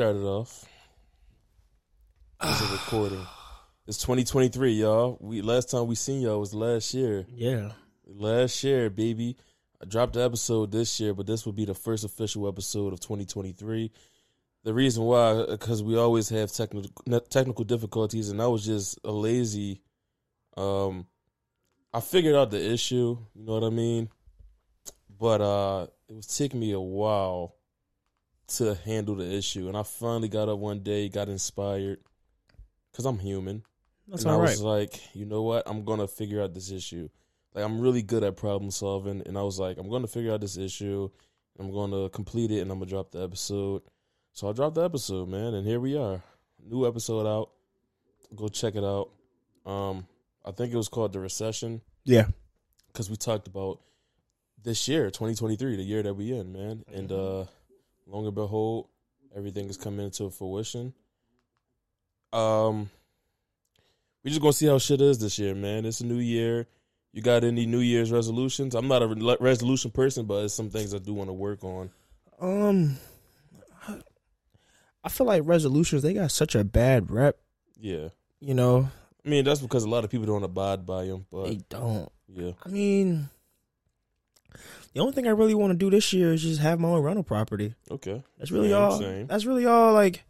Yeah, you can start it off. It's a recording. It's 2023, y'all. We last time we seen y'all was last year. Yeah. Last year, baby. I dropped the episode this year, but this will be the first official episode of 2023. The reason why, because we always have technical technical difficulties, and I was just a lazy. Um, I figured out the issue. You know what I mean? But uh, it was taking me a while to handle the issue, and I finally got up one day, got inspired, because I'm human. That's and I right. was like, you know what? I'm gonna figure out this issue. Like I'm really good at problem solving, and I was like, I'm gonna figure out this issue. I'm gonna complete it, and I'm gonna drop the episode. So I dropped the episode, man, and here we are. New episode out. Go check it out. Um, I think it was called the recession yeah. because we talked about this year, 2023, the year that we in, man. And uh, long and behold, everything is coming into fruition. Um, we just gonna see how shit is this year, man. It's a new year. You got any New Year's resolutions? I'm not a re- resolution person, but it's some things I do want to work on. Um, I feel like resolutions they got such a bad rep. Yeah, You know, I mean that's because a lot of people don't abide by them. But they don't. yeah, I mean, the only thing I really want to do this year is just have my own rental property. okay. That's really Same, all. same. That's really all. Like,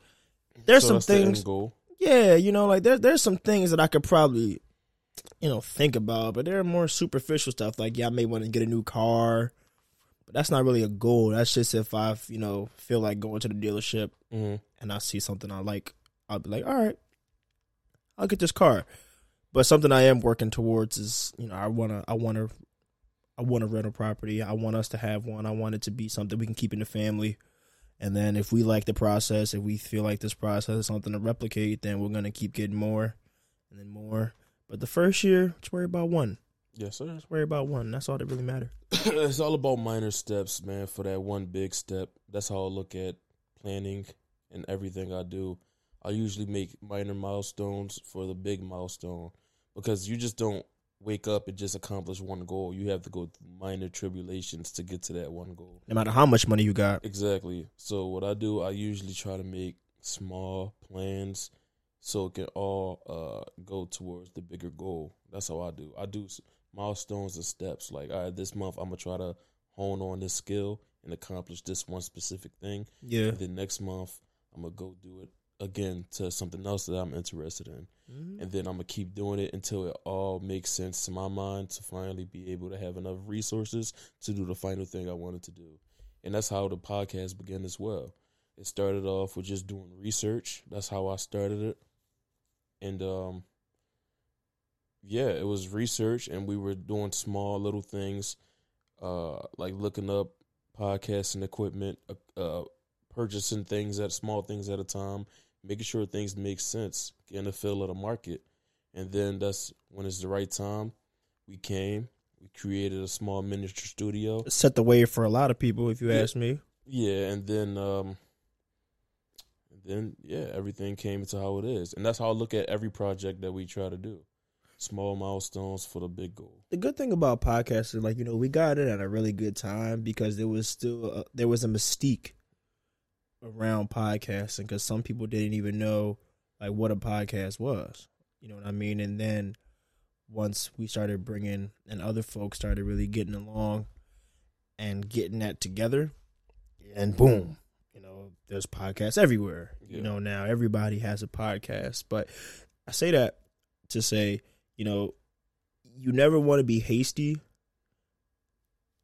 there's So some that's the end things. goal. Yeah, you know, like there's there's some things that I could probably, you know, think about, but there are more superficial stuff. Like, yeah, I may want to get a new car, but that's not really a goal. That's just if I, you know, feel like going to the dealership hmm and I see something I like, I'll be like, all right, I'll get this car. But something I am working towards is, you know, I wanna, I wanna, I want to rent a property. I want us to have one. I want it to be something we can keep in the family. And then if we like the process, if we feel like this process is something to replicate, then we're gonna keep getting more, and then more. But the first year, just worry about one. Yes, sir. Just worry about one. That's all that really matters. it's all about minor steps, man, for that one big step. That's how I look at planning and everything I do. I usually make minor milestones for the big milestone because you just don't wake up and just accomplish one goal. You have to go through minor tribulations to get to that one goal. No matter how much money you got. Exactly. So what I do, I usually try to make small plans so it can all uh, go towards the bigger goal. That's how I do. I do milestones and steps. Like, all right, this month I'm gonna try to hone on this skill and accomplish this one specific thing. Yeah. And then next month I'm gonna go do it again to something else that I'm interested in. Mhm. And then I'm gonna keep doing it until it all makes sense to my mind to finally be able to have enough resources to do the final thing I wanted to do. And that's how the podcast began as well. It started off with just doing research. That's how I started it. And um yeah, it was research and we were doing small little things uh like looking up podcasting equipment, uh, uh purchasing things at small things at a time, making sure things make sense, getting a feel of the market. And then that's when it's the right time. We came, we created a small miniature studio. Set the way for a lot of people, if you Yeah. ask me. Yeah, and then um and then yeah, everything came into how it is. And that's how I look at every project that we try to do. Small milestones for the big goal. the good thing about podcasting, like you know, we got it at a really good time because there was still a, there was a mystique around podcasting because some people didn't even know like what a podcast was. You know what I mean? And then once we started bringing and other folks started really getting along and getting that together, and boom, you know, there's podcasts everywhere. Yeah. You know, now everybody has a podcast. But I say that to say, you know, you never want to be hasty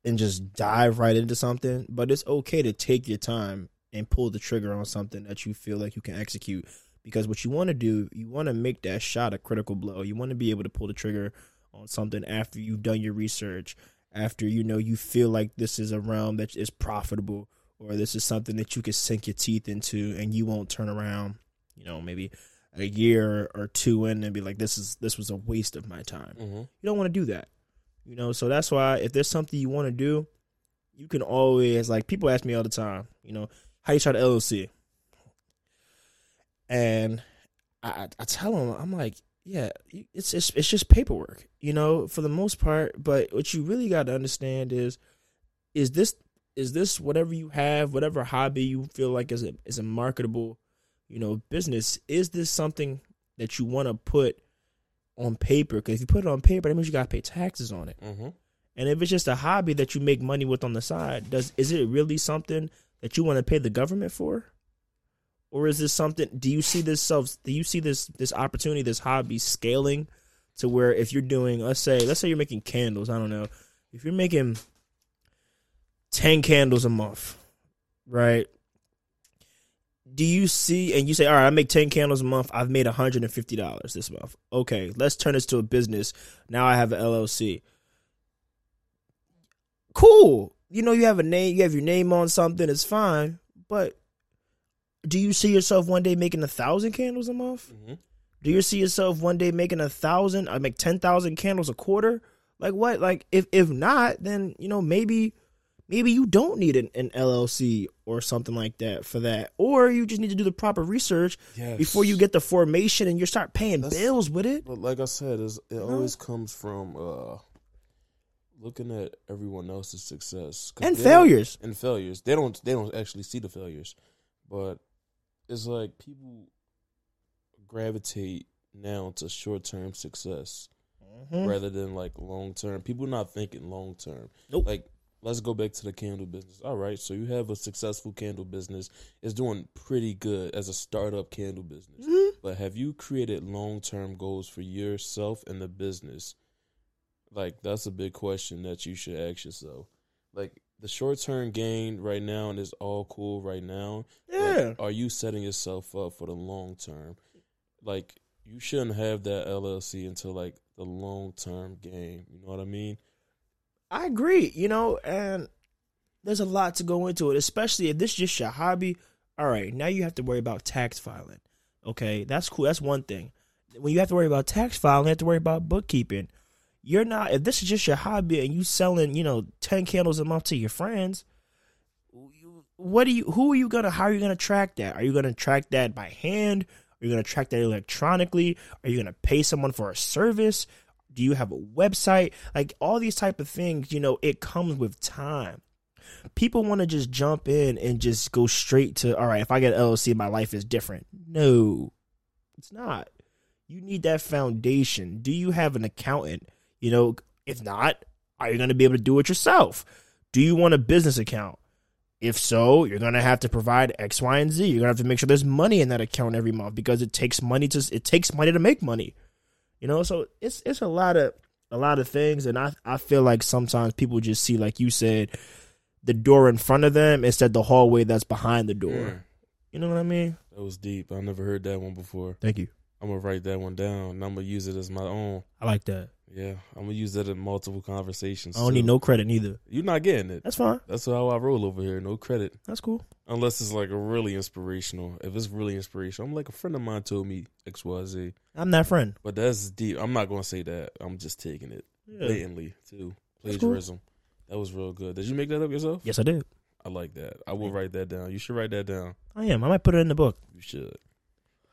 and just dive right into something, but it's okay to take your time and pull the trigger on something that you feel like you can execute. Because what you want to do, you want to make that shot a critical blow. You want to be able to pull the trigger on something after you've done your research, after you know you feel like this is a realm that is profitable or this is something that you can sink your teeth into and you won't turn around, you know, maybe a year or two in and be like this is this was a waste of my time. Mm-hmm. You don't want to do that. You know, so that's why if there's something you want to do, you can always like people ask me all the time, you know, how you start an LLC? And I, I, tell them, I'm like, yeah, it's it's it's just paperwork, you know, for the most part. But what you really got to understand is, is this is this whatever you have, whatever hobby you feel like is a is a marketable, you know, business? Is this something that you want to put on paper? Because if you put it on paper, that means you got to pay taxes on it. Mm-hmm. And if it's just a hobby that you make money with on the side, does is it really something that you want to pay the government for? Or is this something do you see this self do you see this this opportunity, this hobby scaling to where if you're doing let's say let's say you're making candles, I don't know. If you're making 10 candles a month, right? Do you see and you say, "All right, I make 10 candles a month. I've made $150 this month." Okay, let's turn this to a business. Now I have an LLC cool. You know, you have a name, you have your name on something, it's fine. But do you see yourself one day making a thousand candles a month? Mm-hmm. Do you see yourself one day making a thousand? I make ten thousand candles a quarter. Like what? Like if if not, then you know maybe maybe you don't need an, an LLC or something like that for that, or you just need to do the proper research Yes. before you get the formation and you start paying That's- bills with it. But like I said, it know? always comes from uh, looking at everyone else's success And failures. and failures. They don't they don't actually see the failures, but it's like people gravitate now to short term success Mhm. rather than like long term. People not thinking long term. Nope. Like let's go back to the candle business. All right, so you have a successful candle business. It's doing pretty good as a startup candle business. Mhm. But have you created long term goals for yourself and the business? Like that's a big question that you should ask yourself. Like the short term gain right now and it's all cool right now. Yeah. are you setting yourself up for the long term? Like you shouldn't have that LLC until like the long term game. You know what I mean? I agree, you know, and there's a lot to go into it, especially if this is just your hobby. All right, now you have to worry about tax filing. Okay, that's cool. That's one thing. When you have to worry about tax filing, you have to worry about bookkeeping. You're not if this is just your hobby and you selling, you know, ten candles a month to your friends. What do you? Who are you gonna? How are you gonna track that? Are you gonna track that by hand? Are you gonna track that electronically? Are you gonna pay someone for a service? Do you have a website? Like all these type of things, you know, it comes with time. People want to just jump in and just go straight to, all right, if I get LLC, my life is different. No, it's not. You need that foundation. Do you have an accountant? You know, if not, are you going to be able to do it yourself? Do you want a business account? If so, you're going to have to provide X, Y, and Z. You're going to have to make sure there's money in that account every month because it takes money to it takes money to make money. You know, so it's it's a lot of a lot of things, and I I feel like sometimes people just see, like you said, the door in front of them instead the hallway that's behind the door. Mm, You know what I mean? that was deep. I never heard that one before. Thank you. I'm gonna write that one down and I'm gonna use it as my own. I like that. Yeah, I'm gonna use that in multiple conversations. I don't too. need no credit neither. You're not getting it. That's fine. That's how I roll over here. No credit. That's cool. Unless it's like a really inspirational. If it's really inspirational, I'm like a friend of mine told me X Y Z. I'm that friend. But that's deep. I'm not gonna say that. I'm just taking it Yeah. blatantly too. That's cool. Plagiarism. That was real good. Did you make that up yourself? Yes, I did. I like that. I will write that down. You should write that down. I am. I might put it in the book. You should.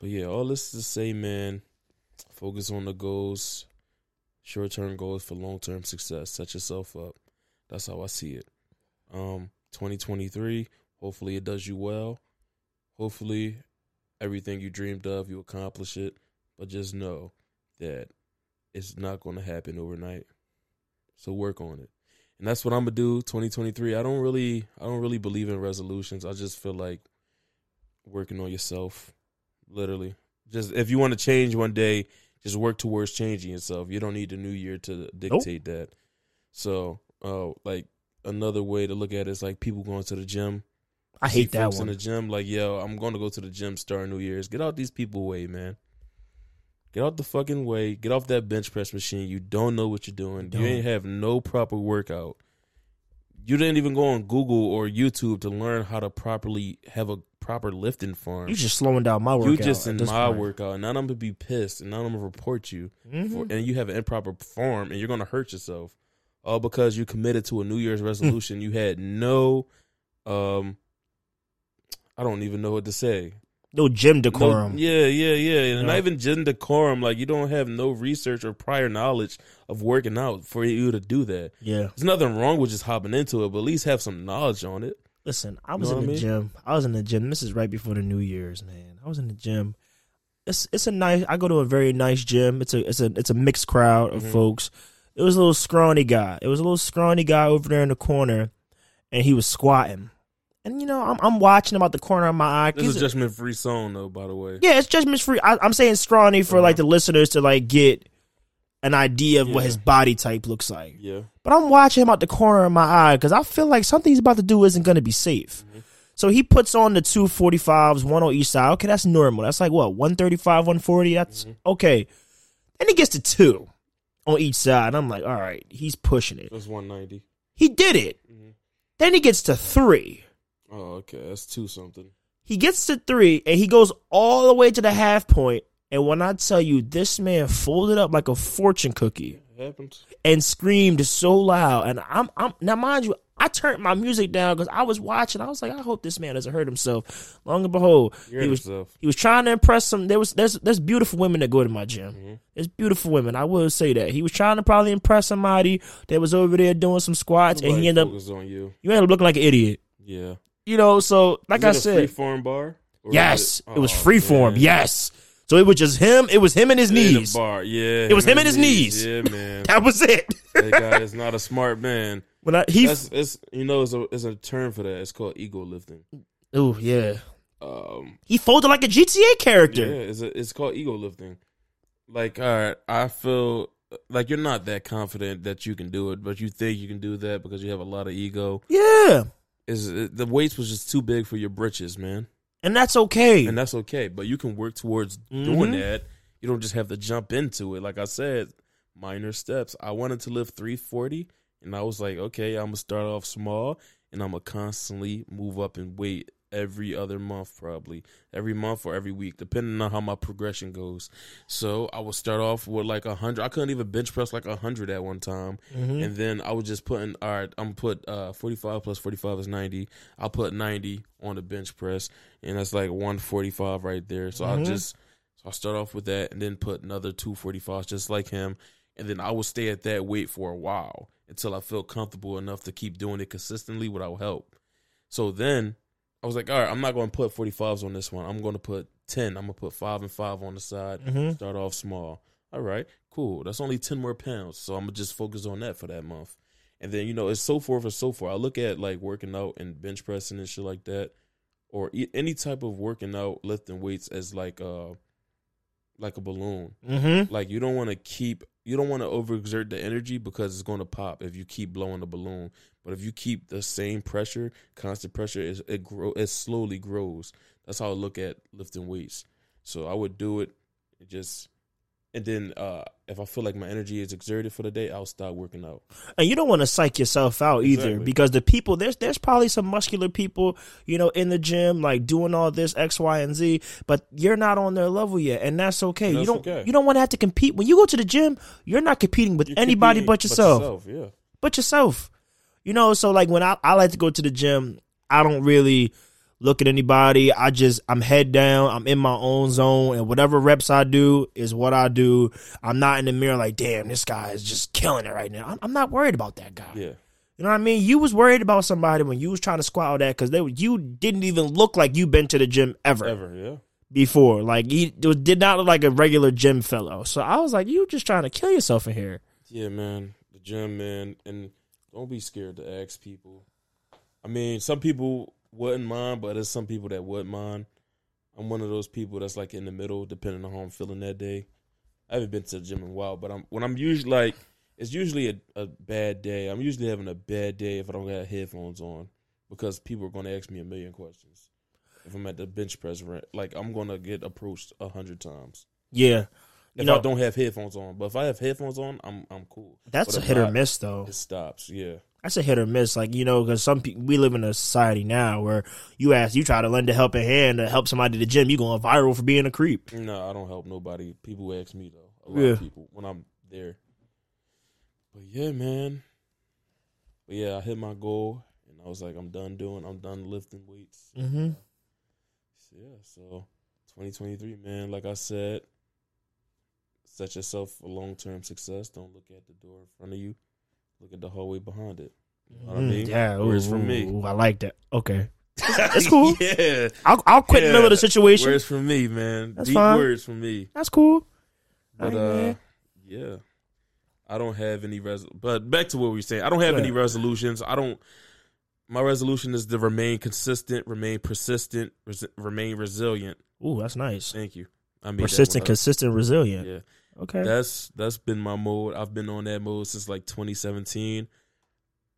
But yeah, all this to say, man, focus on the goals, short term goals for long term success. Set yourself up. That's how I see it. Um, 2023, hopefully it does you well. Hopefully everything you dreamed of, you accomplish it. But just know that it's not going to happen overnight. So work on it. And that's what I'm gonna do 2023. I don't really I don't really believe in resolutions. I just feel like working on yourself literally. Just if you want to change one day, just work towards changing yourself. You don't need the new year to dictate that. So, uh like another way to look at it is like people going to the gym. I hate that folks in the gym like, yo, I'm going to go to the gym starting New Year's. Get out these people way, man. Get out the fucking way. Get off that bench press machine. You don't know what you're doing. You ain't have no proper workout. You didn't even go on Google or YouTube to learn how to properly have a proper lifting form. You just slowing down my workout. You just in my point. workout. Now I'm gonna be pissed, and now I'm gonna report you, Mhm. for, and you have an improper form, and you're gonna hurt yourself, all because you committed to a New Year's resolution. you had no, um, I don't even know what to say. no gym No- decorum. yeah, yeah, yeah. And No. not even gym decorum. Like you don't have no research or prior knowledge of working out for you to do that. yeah. There's nothing wrong with just hopping into it, but at least have some knowledge on it. Listen, I was know in the I mean? gym. I was in the gym. This is right before the New Year's, man. I was in the gym. It's it's a nice. I go to a very nice gym. It's a it's a it's a mixed crowd of Mhm. folks. It was a little scrawny guy. It was a little scrawny guy over there in the corner, and he was squatting. And you know, I'm I'm watching him out the corner of my eye. This is a- judgment free zone, though. By the way, yeah, it's judgment free. I, I'm saying scrawny for like the listeners to like get an idea of what his body type looks like. yeah. But I'm watching him out the corner of my eye because I feel like something he's about to do isn't going to be safe. Mm-hmm. So he puts on the two forty fives, one on each side. Okay, that's normal. That's like what, 135, 140? That's Mm-hmm. okay. Then he gets to two on each side. I'm like, all right, he's pushing it. That's 190. He did it. Mhm. Then he gets to three. Oh, okay. That's two something. He gets to three and he goes all the way to the half point. And when I tell you, this man folded up like a fortune cookie and screamed so loud. And I'm, I'm now, mind you, I turned my music down because I was watching. I was like, I hope this man doesn't hurt himself. Long and behold, he was himself. he was trying to impress some. There was there's there's beautiful women that go to my gym. Mhm. There's beautiful women. I will say that he was trying to probably impress somebody that was over there doing some squats, and he ended up on you. you ended up looking like an idiot. Yeah. You know, so like I it said, free form bar. Or is yes, it, was oh, free form. Yes, so it was just him. It was him and his In knees. bar. Yeah. It was him and his knees. Yeah, man. That was it. that guy is not a smart man. when I he That's it's you know it's a it's a term for that. It's called ego lifting. oh yeah Um, he folded like a GTA yeah, character. it's a, it's called ego lifting. Like, all right, I feel like you're not that confident that you can do it, but you think you can do that because you have a lot of ego. Yeah, Is the weights was just too big for your britches, man, and that's okay. and that's okay. But you can work towards Mhm. doing that. You don't just have to jump into it. Like I said, minor steps. I wanted to lift 340, and I was like, okay, I'm gonna start off small, and I'm gonna constantly move up in weight every other month, probably every month or every week, depending on how my progression goes. So I would start off with like a hundred. I couldn't even bench press like a hundred at one time, Mhm. and then I was just putting. All right, I'm put uh 45 plus 45 is 90. I'll put 90 on the bench press, and that's like 145 right there. So I'll Mhm. just so I start off with that, and then put another 245 just like him, and then I will stay at that weight for a while until I feel comfortable enough to keep doing it consistently without help. So then I was like, all right, I'm not going to put 45s on this one. I'm going to put 10. I'm going to put 5 and 5 on the side. Mhm. Start off small. All right, cool. That's only 10 more pounds. So I'm going to just focus on that for that month. And then, you know, it's so forth and so forth. I look at like working out and bench pressing and shit like that, or e- any type of working out, lifting weights as like a, like a balloon. Mhm. Like you don't want to keep you don't want to overexert the energy because it's going to pop if you keep blowing the balloon. But if you keep the same pressure, constant pressure, is it grow it slowly grows. That's how I look at lifting weights. So I would do it, it just, and then uh if I feel like my energy is exerted for the day, I'll stop working out. and you don't want to psych yourself out either Exactly. because the people there's there's probably some muscular people you know in the gym like doing all this X Y and Z, but you're not on their level yet, and that's okay. you That's don't okay. you don't want to have to compete when you go to the gym. You're not competing with You're anybody competing but yourself. yeah. but yourself. You know, so like when I, I like to go to the gym, I don't really look at anybody. I just I'm head down. I'm in my own zone, and whatever reps I do is what I do. I'm not in the mirror like, damn, this guy is just killing it right now. I'm, I'm not worried about that guy. Yeah. You know what I mean? You was worried about somebody when you was trying to squat all that because they you didn't even look like you been to the gym ever, Ever, yeah. before. Like he did not look like a regular gym fellow. So I was like, you just trying to kill yourself in here. Yeah, man. The gym, man. And don't be scared to ask people. I mean, some people wouldn't mind, but there's some people that would mind. I'm one of those people that's like in the middle, depending on how I'm feeling that day. I haven't been to the gym in a while, but I'm when I'm usually like it's usually a, a bad day. I'm usually having a bad day if I don't have headphones on because people are going to ask me a million questions. If I'm at the bench press, like I'm going to get approached a hundred times Yeah, if You know- I don't have headphones on. But if I have headphones on, I'm I'm cool. that's But a if hit or miss though. It stops. Yeah. That's a hit or miss. Like you know, because some people we live in a society now where you ask, you try to lend a helping hand to help somebody to the gym, you going viral for being a creep. No, I don't help nobody. People ask me though. A lot Yeah. of people when I'm there. But yeah, man. But yeah, I hit my goal, and I was like, I'm done doing. I'm done lifting weights. Mm-hmm. So, yeah. So 2023, man. Like I said, set yourself for long term success. Don't look at the door in front of you. Look at the hallway behind it. You know what I Mm, mean? Yeah, Words from me. ooh, I like that. Okay, It's cool. yeah. I'll I'll quit in the middle of the situation. Words from me, man. That's Deep fine. words from me. That's cool. But uh, yeah, I don't have any res. But back to what we were saying, I don't have Yeah. any resolutions. I don't. My resolution is to remain consistent, remain persistent, res- remain resilient. Ooh, that's nice. Thank you. I mean, Persistent, consistent, resilient. Yeah, Okay. that's that's been my mode. I've been on that mode since like 2017.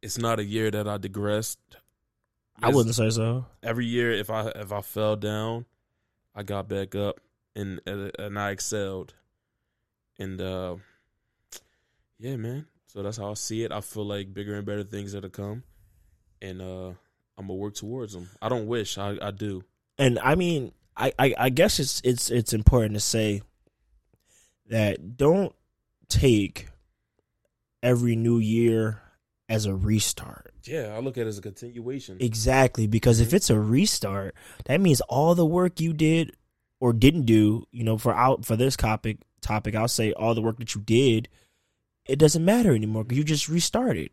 It's not a year that I digressed. I wouldn't say so. every year if I if I fell down, I got back up and and I excelled. And uh yeah, man. So that's how I see it. I feel like bigger and better things are to come, and uh I'm gonna work towards them. I don't wish, I I do. and I mean, I, I, I guess it's it's it's important to say that don't take every new year as a restart. Yeah, I look at it as a continuation. Exactly, because if mm-hmm. it's a restart, that means all the work you did or didn't do, you know, for out for this topic topic, I'll say all the work that you did, it doesn't matter anymore because you just restarted.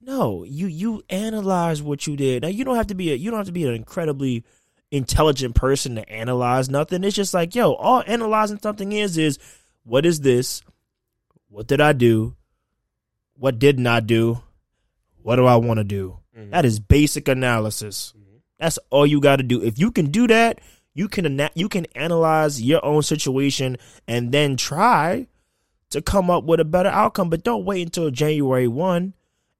No, you you analyze what you did. Now you don't have to be a you don't have to be an incredibly intelligent person to analyze nothing. It's just like, yo, all analyzing something is is what is this? What did I do? What didn't I do? What do I want to do? Mhm. That is basic analysis. Mhm. That's all you got to do. If you can do that, you can ana- you can analyze your own situation and then try to come up with a better outcome. But don't wait until January one,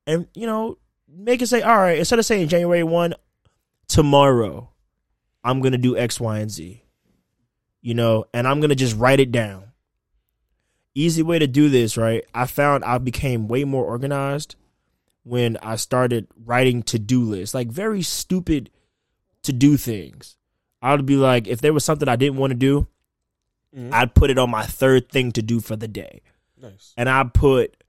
and you know make it say, all right, instead of saying January one, tomorrow, I'm gonna do X, Y, and Z. You know, and I'm gonna just write it down. Easy way to do this, right? I found I became way more organized when I started writing to do lists, like very stupid to do things. I would be like, if there was something I didn't want to do, Mhm. I'd put it on my third thing to do for the day. nice. And I put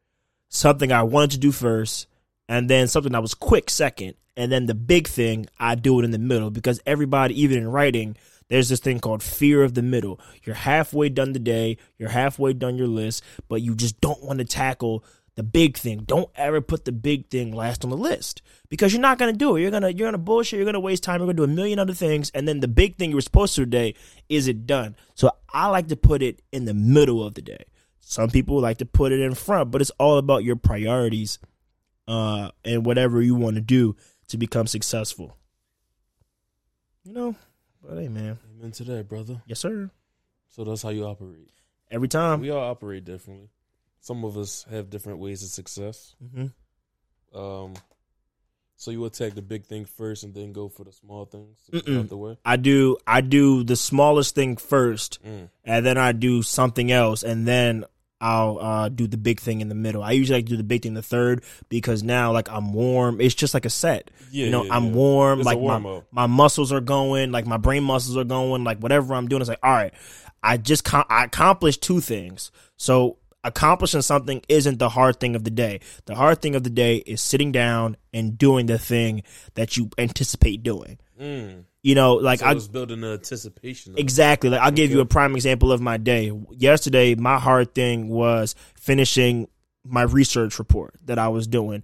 something I wanted to do first, and then something that was quick second, and then the big thing, I do it in the middle because everybody, even in writing, there's this thing called fear of the middle. You're halfway done the day, you're halfway done your list, but you just don't want to tackle the big thing. Don't ever put the big thing last on the list because you're not gonna do it. You're gonna you're gonna bullshit. You're gonna waste time. You're gonna do a million other things, and then the big thing you were supposed to do today is it done. So I like to put it in the middle of the day. Some people like to put it in front, but it's all about your priorities uh, and whatever you want to do to become successful. You know, but hey, man, Amen to that, brother. yes, sir. So that's how you operate. Every time. We all operate differently. Some of us have different ways of success. hmm Um, so you attack the big thing first, and then go for the small things out the way. I do. I do the smallest thing first, Mm. and then I do something else, and then I'll uh, do the big thing in the middle. I usually like to do the big thing the third because now, like, I'm warm. It's just like a set. Yeah, you know, yeah, I'm yeah. warm. It's like my, my muscles are going. Like my brain muscles are going. Like whatever I'm doing, it's like, all right, I just com- I accomplished two things. So accomplishing something isn't the hard thing of the day. The hard thing of the day is sitting down and doing the thing that you anticipate doing. Mm. You know, like so I was building the anticipation. Exactly. Like I'll give you a prime example of my day. Yesterday, my hard thing was finishing my research report that I was doing.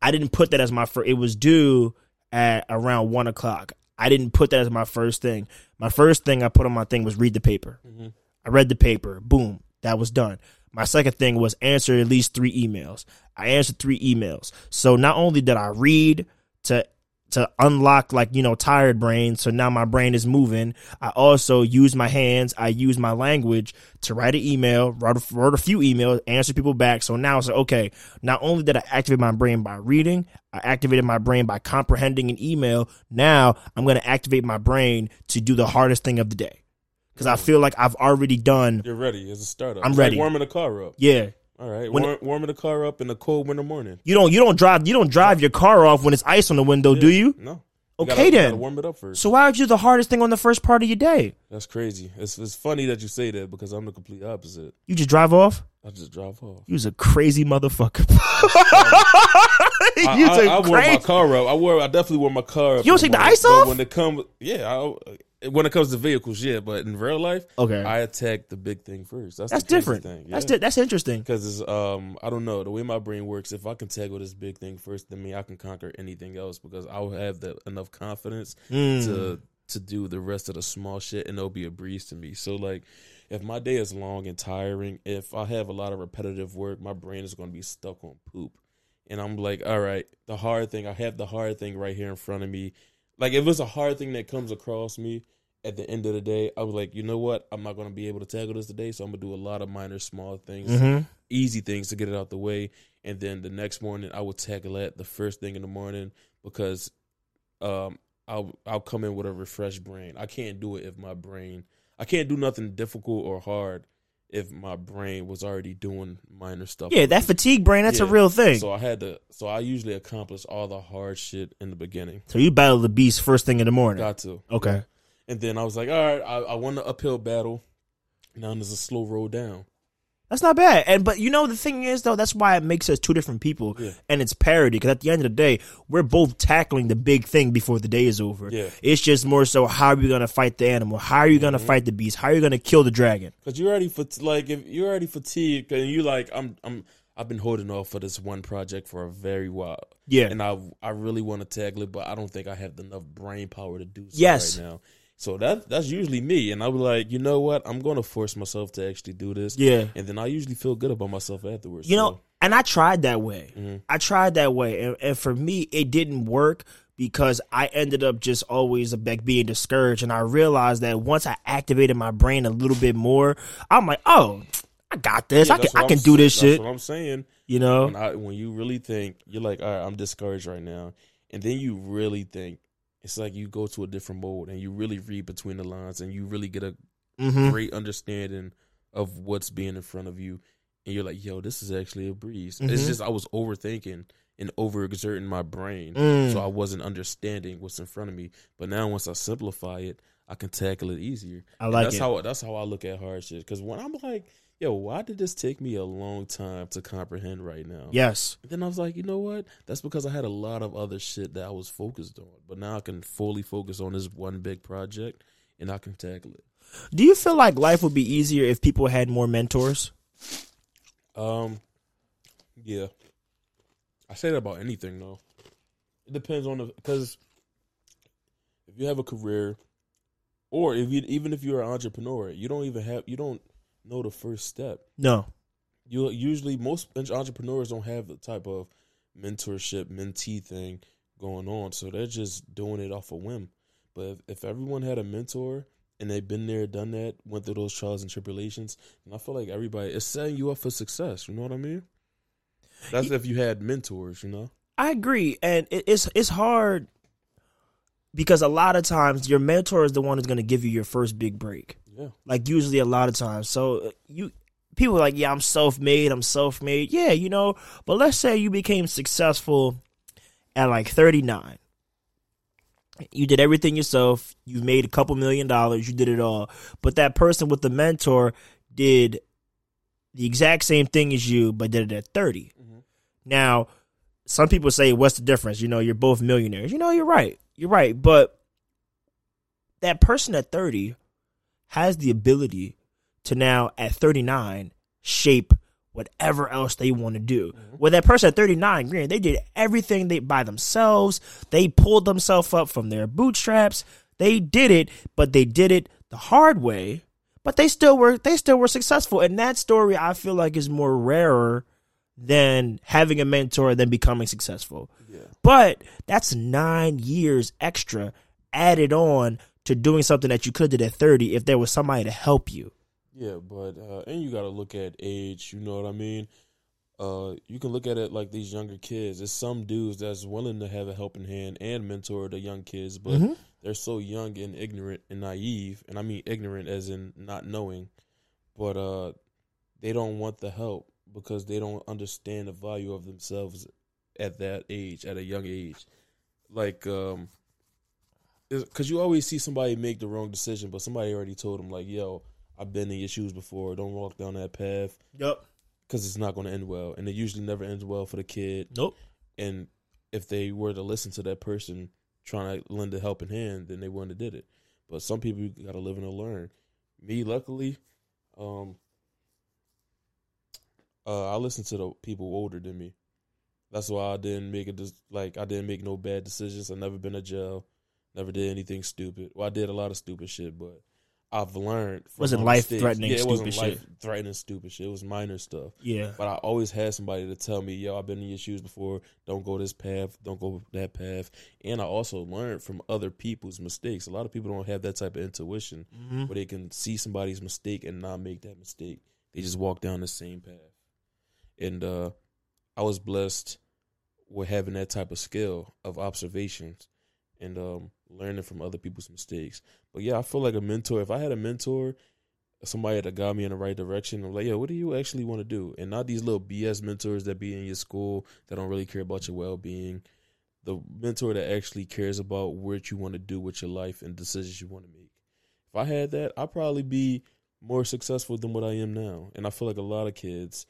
I didn't put that as my first. It was due at around one o'clock. I didn't put that as my first thing. My first thing I put on my thing was read the paper. Mhm. I read the paper. Boom. That was done. My second thing was answer at least three emails. I answered three emails. So not only did I read to to unlock like you know tired brain so now my brain is moving. I also use my hands. I use my language to write an email wrote a, wrote a few emails answer people back. So now it's like okay not only did i activate my brain by reading i activated my brain by comprehending an email. Now i'm going to activate my brain to do the hardest thing of the day. Because i feel like i've already done You're ready as a startup. I'm It's like ready. warming the car up. yeah All right, When- warm, warming the car up in a cold winter morning. you don't you don't drive you don't drive your car off when it's ice on the window do you No. Okay, gotta, then. warm it up first. so why would you do the hardest thing on the first part of your day That's crazy. It's it's funny that you say that because I'm the complete opposite. you just drive off I just drive off. You was a crazy motherfucker. I, you I, I wore my car up. I wore. I definitely wore my car up. You don't take the ice off? when it comes. Yeah, I, when it comes to vehicles, yeah, but in real life, Okay, I attack the big thing first. That's, that's the different. Thing. That's di- that's interesting. Because it's um I don't know the way my brain works. If I can tackle this big thing first, then me I can conquer anything else because I'll have the enough confidence Mm. to to do the rest of the small shit and it'll be a breeze to me. So like if my day is long and tiring, if I have a lot of repetitive work, my brain is going to be stuck on poop. And I'm like, all right, the hard thing, I have the hard thing right here in front of me. Like if it's a hard thing that comes across me at the end of the day, I was like, you know what? I'm not going to be able to tackle this today, so I'm going to do a lot of minor small things Mhm. easy things to get it out the way. And then the next morning, I will tackle that the first thing in the morning because um, I'll I'll come in with a refreshed brain. I can't do it if my brain I can't do nothing difficult or hard if my brain was already doing minor stuff. Yeah, that fatigue brain, that's a real thing. So I had to. So I usually accomplish all the hard shit in the beginning. So you battle the beast first thing in the morning. Got to. Okay. And then I was like, all right, I, I won the uphill battle. Now there's a slow roll down. That's not bad. And but you know the thing is though, that's why it makes us two different people, Yeah. and it's parody. Because at the end of the day, we're both tackling the big thing before the day is over. Yeah. It's just more so how are you gonna fight the animal? How are you gonna Mm-hmm. fight the beast? How are you gonna kill the dragon? Cause you're already fat- like if you're already fatigued and you like I'm I'm I've been holding off for this one project for a very while. Yeah. And I I really want to tackle it, but I don't think I have enough brain power to do so Yes. right now. So that that's usually me, and I was like, you know what, I'm going to force myself to actually do this. Yeah. And then I usually feel good about myself afterwards. You so. know, and I tried that way. Mhm. I tried that way, and, and for me, it didn't work because I ended up just always like being discouraged, and I realized that once I activated my brain a little bit more, I'm like, oh, I got this. Yeah, I can I can I'm do this saying. shit. What I'm saying. You know? When I when you really think you're like, all right, I'm discouraged right now, and then you really think it's like you go to a different mode and you really read between the lines and you really get a hmm great understanding of what's being in front of you, and you're like, yo, this is actually a breeze. Mhm. It's just I was overthinking and overexerting my brain, Mm. so I wasn't understanding what's in front of me. But now once I simplify it, I can tackle it easier. I And like that's it. how that's how I look at hard shit. Because when I'm like, yo, why did this take me a long time to comprehend right now? Yes. Then I was like, you know what? That's because I had a lot of other shit that I was focused on. But now I can fully focus on this one big project and I can tackle it. Do you feel like life would be easier if people had more mentors? Um, yeah. I say that about anything though. It depends on the because if you have a career, or if you even if you're an entrepreneur, you don't even have you don't know the first step. No. You usually most entrepreneurs don't have the type of mentorship mentee thing going on, so they're just doing it off a whim. But if, if everyone had a mentor and they've been there, done that, went through those trials and tribulations, and I feel like everybody is setting you up for success. You know what I mean? That's if you had mentors, you know. I agree, and it's it's hard because a lot of times your mentor is the one who's going to give you your first big break. Yeah, Like usually, a lot of times. So uh, you people are like, yeah, I'm self made. I'm self made. Yeah, you know. But let's say you became successful at like 39. You did everything yourself. You made a couple million dollars. You did it all. But that person with the mentor did the exact same thing as you, but did it at 30. Mhm. Now, some people say, what's the difference? You know, you're both millionaires. You know, you're right. You're right. But that person at 30 has the ability to now, at 39, shape whatever else they want to do. Mm-hmm. Well, that person at 39, granted, they did everything they by themselves. They pulled themselves up from their bootstraps. They did it, but they did it the hard way. But they still were they still were successful. And that story I feel like is more rarer than having a mentor than becoming successful. yeah, But that's nine years extra added on to doing something that you could did at 30 if there was somebody to help you. yeah. But uh, and you got to look at age. You know what I mean? Uh, you can look at it like these younger kids. There's some dudes that's willing to have a helping hand and mentor the young kids, but Mhm. they're so young and ignorant and naive, and I mean ignorant as in not knowing, but uh, they don't want the help because they don't understand the value of themselves at that age, at a young age. Like, um, because you always see somebody make the wrong decision, but somebody already told them like, "Yo, I've been in your shoes before. Don't walk down that path Yep. because it's not going to end well." And it usually never ends well for the kid Nope. and if they were to listen to that person trying to lend a helping hand, then they wouldn't have did it. But some people you gotta live and learn. Me, luckily, um, uh, I listen to the people older than me. That's why I didn't make it like I didn't make no bad decisions. I never been to jail, never did anything stupid. Well, I did a lot of stupid shit, but I've learned. wasn't life threatening. Yeah, it wasn't life threatening stupid shit. It was minor stuff. Yeah. But I always had somebody to tell me, "Yo, I've been in your shoes before. Don't go this path. Don't go that path." And I also learned from other people's mistakes. A lot of people don't have that type of intuition mm-hmm. where they can see somebody's mistake and not make that mistake. They just walk down the same path. And uh, I was blessed with having that type of skill of observations and um, learning from other people's mistakes. But yeah, I feel like a mentor. If I had a mentor, somebody that got me in the right direction, I'm like, yo, what do you actually want to do? And not these little BS mentors that be in your school that don't really care about your well being. The mentor that actually cares about what you want to do with your life and decisions you want to make. If I had that, I'd probably be more successful than what I am now. And I feel like a lot of kids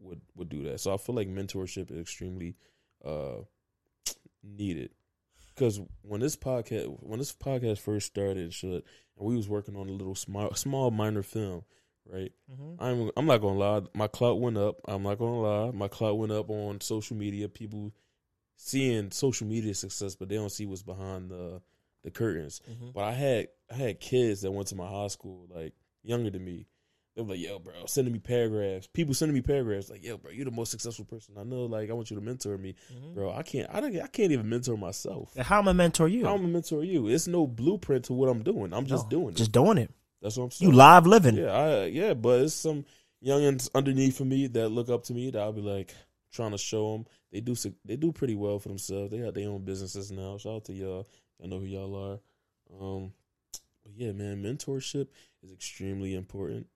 would would do that. So I feel like mentorship is extremely uh, needed because when this podcast when this podcast first started, shit, and we was working on a little small small minor film, right? Mm-hmm. I'm I'm not gonna lie, my clout went up. I'm not gonna lie, my clout went up on social media. People seeing social media success, but they don't see what's behind the the curtains. Mm-hmm. But I had I had kids that went to my high school, like younger than me, they're like, yo, bro, sending me paragraphs. People sending me paragraphs like, yo, bro, you're the most successful person I know. Like, I want you to mentor me, mm-hmm. bro. I can't, I don't, I can't even mentor myself. How am I mentor you? How am I mentor you? It's no blueprint to what I'm doing. I'm just no, doing just it. Just doing it. That's what I'm saying. You live living. Yeah, I, yeah, but it's some youngins underneath for me that look up to me that I'll be like trying to show them they do, they do pretty well for themselves. They got their own businesses now. Shout out to y'all. I know who y'all are. Um, but yeah, man, mentorship is extremely important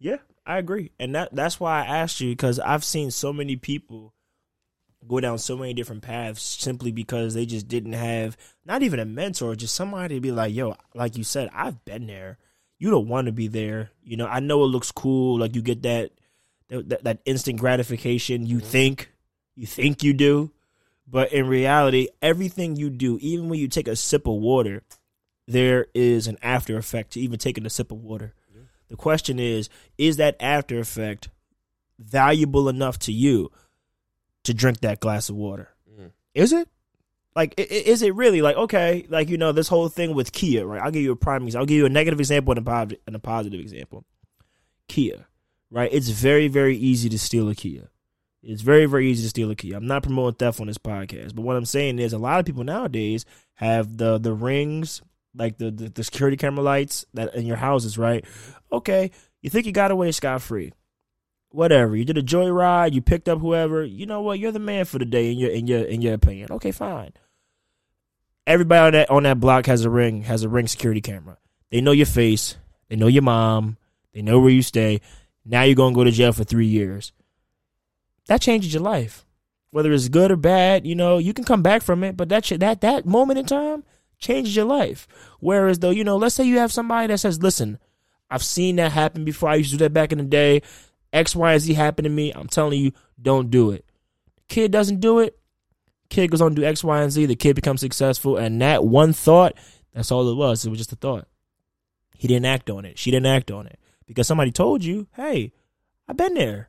yeah, I agree, and that that's why I asked you because I've seen so many people go down so many different paths simply because they just didn't have not even a mentor, just somebody to be like, "Yo, like you said, I've been there. You don't want to be there. You know, I know it looks cool, like you get that that, that instant gratification. You mm-hmm. think you think you do, but in reality, everything you do, even when you take a sip of water, there is an after effect to even taking a sip of water. The question is, is that after effect valuable enough to you to drink that glass of water? Mm. Is it? Like, is it really like okay? Like you know, this whole thing with Kia, right? I'll give you a prime example. I'll give you a negative example and a positive, and a positive example. Kia, right? It's very, very easy to steal a Kia. It's very, very easy to steal a Kia. I'm not promoting theft on this podcast, but what I'm saying is a lot of people nowadays have the the rings like the, the, the security camera lights that in your houses, right? Okay, you think you got away scot free. Whatever. You did a joyride, you picked up whoever. You know what? You're the man for the day in your in your in your opinion. Okay, fine. Everybody on that on that block has a ring, has a ring security camera. They know your face, they know your mom, they know where you stay. Now you're gonna go to jail for three years. That changes your life. Whether it's good or bad, you know, you can come back from it, but that that that moment in time, changes your life. Whereas though, you know, let's say you have somebody that says, listen, I've seen that happen before. I used to do that back in the day. X, Y, and Z happened to me. I'm telling you, don't do it. Kid doesn't do it. Kid goes on to do X, Y, and Z. The kid becomes successful. And that one thought, that's all it was. It was just a thought. He didn't act on it. She didn't act on it. Because somebody told you, hey, I've been there.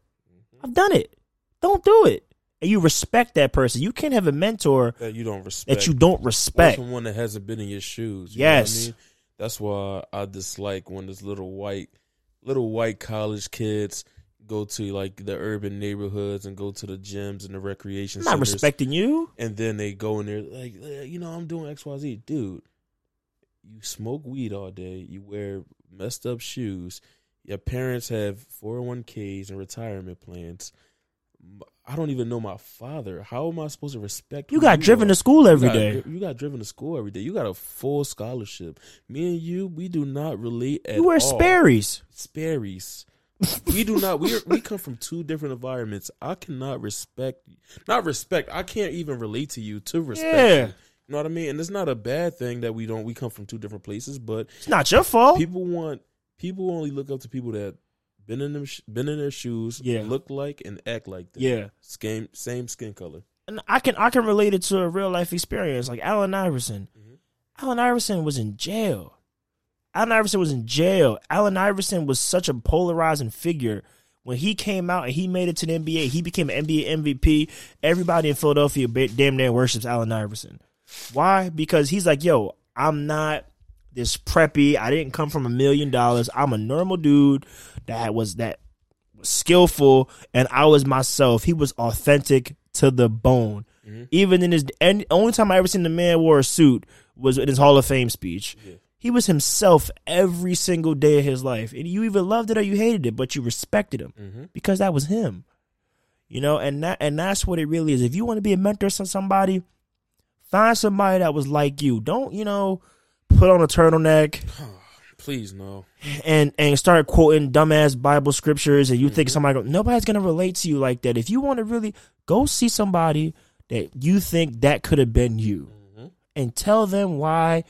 I've done it. Don't do it and you respect that person. You can't have a mentor that you don't respect. That you don't respect. Or someone that hasn't been in your shoes. You yes. I mean? That's why I dislike when this little white little white college kids go to like the urban neighborhoods and go to the gyms and the recreation I'm not centers, respecting you. And then they go in there like you know, I'm doing XYZ. Dude, you smoke weed all day, you wear messed up shoes, your parents have 401ks and retirement plans I don't even know my father. How am I supposed to respect? You You got you driven are? to school every you got, day. You got driven to school every day. You got a full scholarship. Me and you, we do not relate at You wear all. Sperry's. Sperry's. we do not. We are, we come from two different environments. I cannot respect. Not respect. I can't even relate to you to respect. Yeah. You. You know what I mean? And it's not a bad thing that we don't. We come from two different places, but it's not your fault. People want. People only look up to people that been in them, been in their shoes, yeah, look like and act like them. Yeah, same same skin color. And I can I can relate it to a real life experience, like Allen Iverson. Mm-hmm. Allen Iverson was in jail. Allen Iverson was in jail. Allen Iverson was such a polarizing figure. When he came out and he made it to the NBA, he became an NBA MVP. Everybody in Philadelphia damn near worships Allen Iverson. Why? Because he's like, yo, I'm not this preppy. I didn't come from a million dollars. I'm a normal dude that was that was skillful, and I was myself. He was authentic to the bone. Mm-hmm. Even in his, and only time I ever seen the man wore a suit was in his Hall of Fame speech. Yeah. He was himself every single day of his life. And you either loved it or you hated it, but you respected him mm-hmm. because that was him. You know, and that and that's what it really is. If you want to be a mentor to somebody, find somebody that was like you. Don't, you know, put on a turtleneck. Please no. And and start quoting dumbass Bible scriptures and you mm-hmm. think somebody nobody's gonna relate to you like that. If you want to really go see somebody that you think that could have been you mm-hmm. and tell them why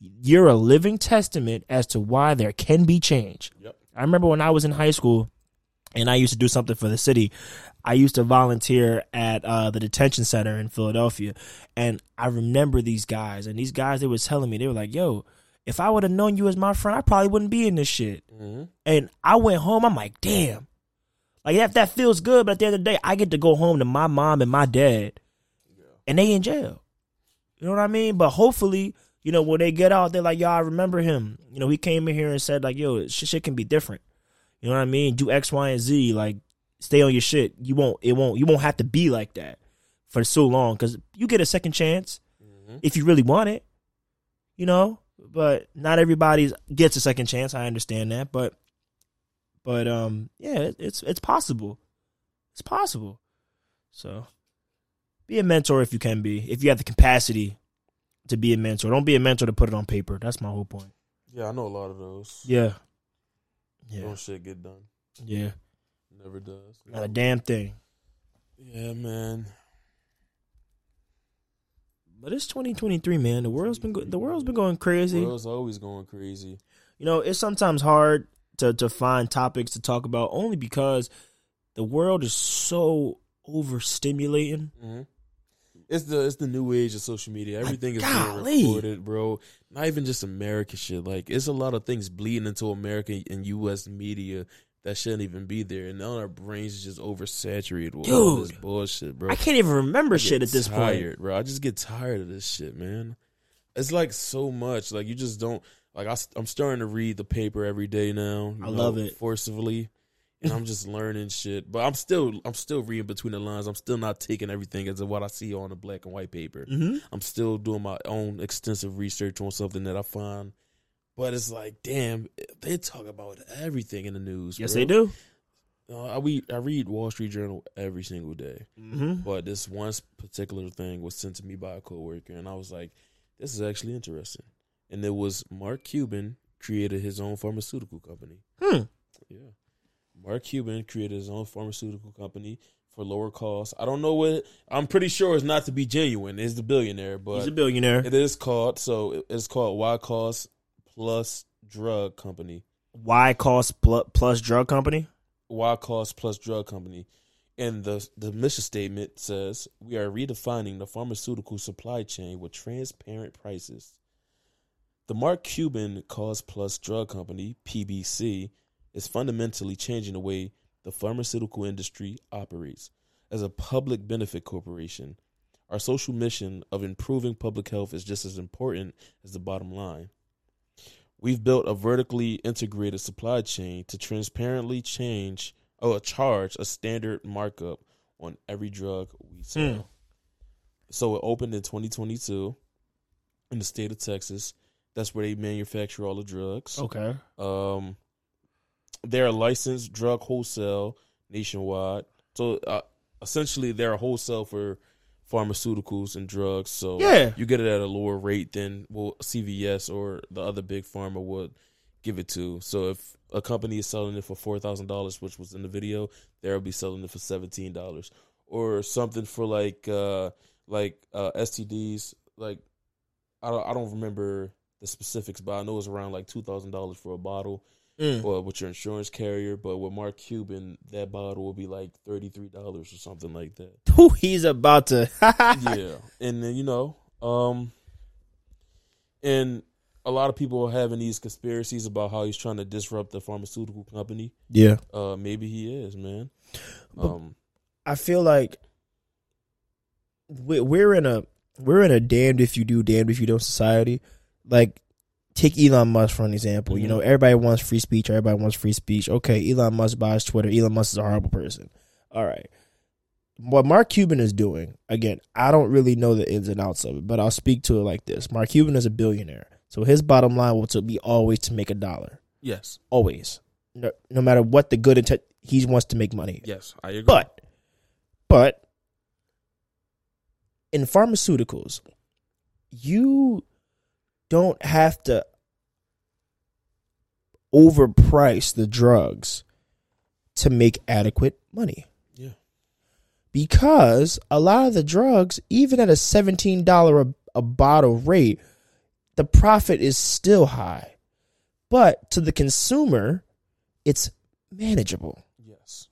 you're a living testament as to why there can be change. Yep. I remember when I was in high school and I used to do something for the city. I used to volunteer at uh, the detention center in Philadelphia, and I remember these guys. And these guys, they were telling me, they were like, "Yo, if I would have known you as my friend, I probably wouldn't be in this shit." Mm-hmm. And I went home. I'm like, "Damn, like that that feels good." But at the end of the day, I get to go home to my mom and my dad, yeah. and they in jail. You know what I mean? But hopefully, you know, when they get out, they're like, yo, I remember him. You know, he came in here and said, like, yo, shit, shit can be different. You know what I mean? Do X, Y, and Z. Like, stay on your shit. You won't, it won't, you won't have to be like that for so long because you get a second chance mm-hmm. if you really want it, you know? But not everybody gets a second chance. I understand that. But, but, um, yeah, it's, it's possible. It's possible. So be a mentor if you can be, if you have the capacity to be a mentor. Don't be a mentor to put it on paper. That's my whole point. Yeah, I know a lot of those. Yeah. Yeah. Don't shit get done. Yeah. Never does. Not a damn thing. Yeah, man. But it's 2023, man. The world's been go- the world's been going crazy. The world's always going crazy. You know, it's sometimes hard to to find topics to talk about only because the world is so overstimulating. Mm-hmm. It's the it's the new age of social media. Everything like, is golly. being recorded, bro. Not even just American shit. Like it's a lot of things bleeding into American and U.S. media that shouldn't even be there, and all our brains is just oversaturated with Dude, all this bullshit, bro. I can't even remember shit at this tired, point, bro. I just get tired of this shit, man. It's like so much. Like you just don't like. I, am starting to read the paper every day now. I know, love it forcibly and I'm just learning shit. But I'm still I'm still reading between the lines. I'm still not taking everything as what I see on the black and white paper. Mm-hmm. I'm still doing my own extensive research on something that I find. But it's like, damn, they talk about everything in the news. Yes, bro. they do. Uh, I read I read Wall Street Journal every single day, mm-hmm. but this one particular thing was sent to me by a coworker, and I was like, "This is actually interesting." And it was Mark Cuban created his own pharmaceutical company. Hmm. Yeah. Mark Cuban created his own pharmaceutical company for lower costs. I don't know what. I'm pretty sure it's not to be genuine. He's the billionaire, but he's a billionaire. It is called so. It's called Why Cost Plus Drug Company. Y Cost Plus Drug Company. Y Cost Plus Drug Company. And the the mission statement says we are redefining the pharmaceutical supply chain with transparent prices. The Mark Cuban Cost Plus Drug Company (PBC) is fundamentally changing the way the pharmaceutical industry operates. As a public benefit corporation, our social mission of improving public health is just as important as the bottom line. We've built a vertically integrated supply chain to transparently change or charge a standard markup on every drug we sell. Mm. So it opened in 2022 in the state of Texas. That's where they manufacture all the drugs. Okay. Um, they're a licensed drug wholesale nationwide. So uh, essentially, they're a wholesale for pharmaceuticals and drugs. So yeah. you get it at a lower rate than well CVS or the other big pharma would give it to. So if a company is selling it for four thousand dollars, which was in the video, they'll be selling it for seventeen dollars or something for like uh like uh STDs. Like I don't I don't remember the specifics, but I know it's around like two thousand dollars for a bottle mm. or with your insurance carrier. But with Mark Cuban, that bottle will be like thirty three dollars or something like that. Who he's about to? yeah, and then you know, um, and a lot of people are having these conspiracies about how he's trying to disrupt the pharmaceutical company. Yeah. Uh, maybe he is, man. But- Um, I feel like we're in a we're in a damned if you do, damned if you don't society. Like, take Elon Musk for an example. You Mhm. know, everybody wants free speech. Everybody wants free speech. Okay, Elon Musk buys Twitter. Elon Musk is a horrible person. All right. What Mark Cuban is doing, again, I don't really know the ins and outs of it, but I'll speak to it like this. Mark Cuban is a billionaire. So his bottom line will to be always to make a dollar. yes, Always. No, no matter what the good intent, he wants to make money. yes, I agree. But, but in pharmaceuticals, you don't have to overprice the drugs to make adequate money. Yeah. Because a lot of the drugs, even at a $17 a, a bottle rate, the profit is still high. But to the consumer, it's manageable yes,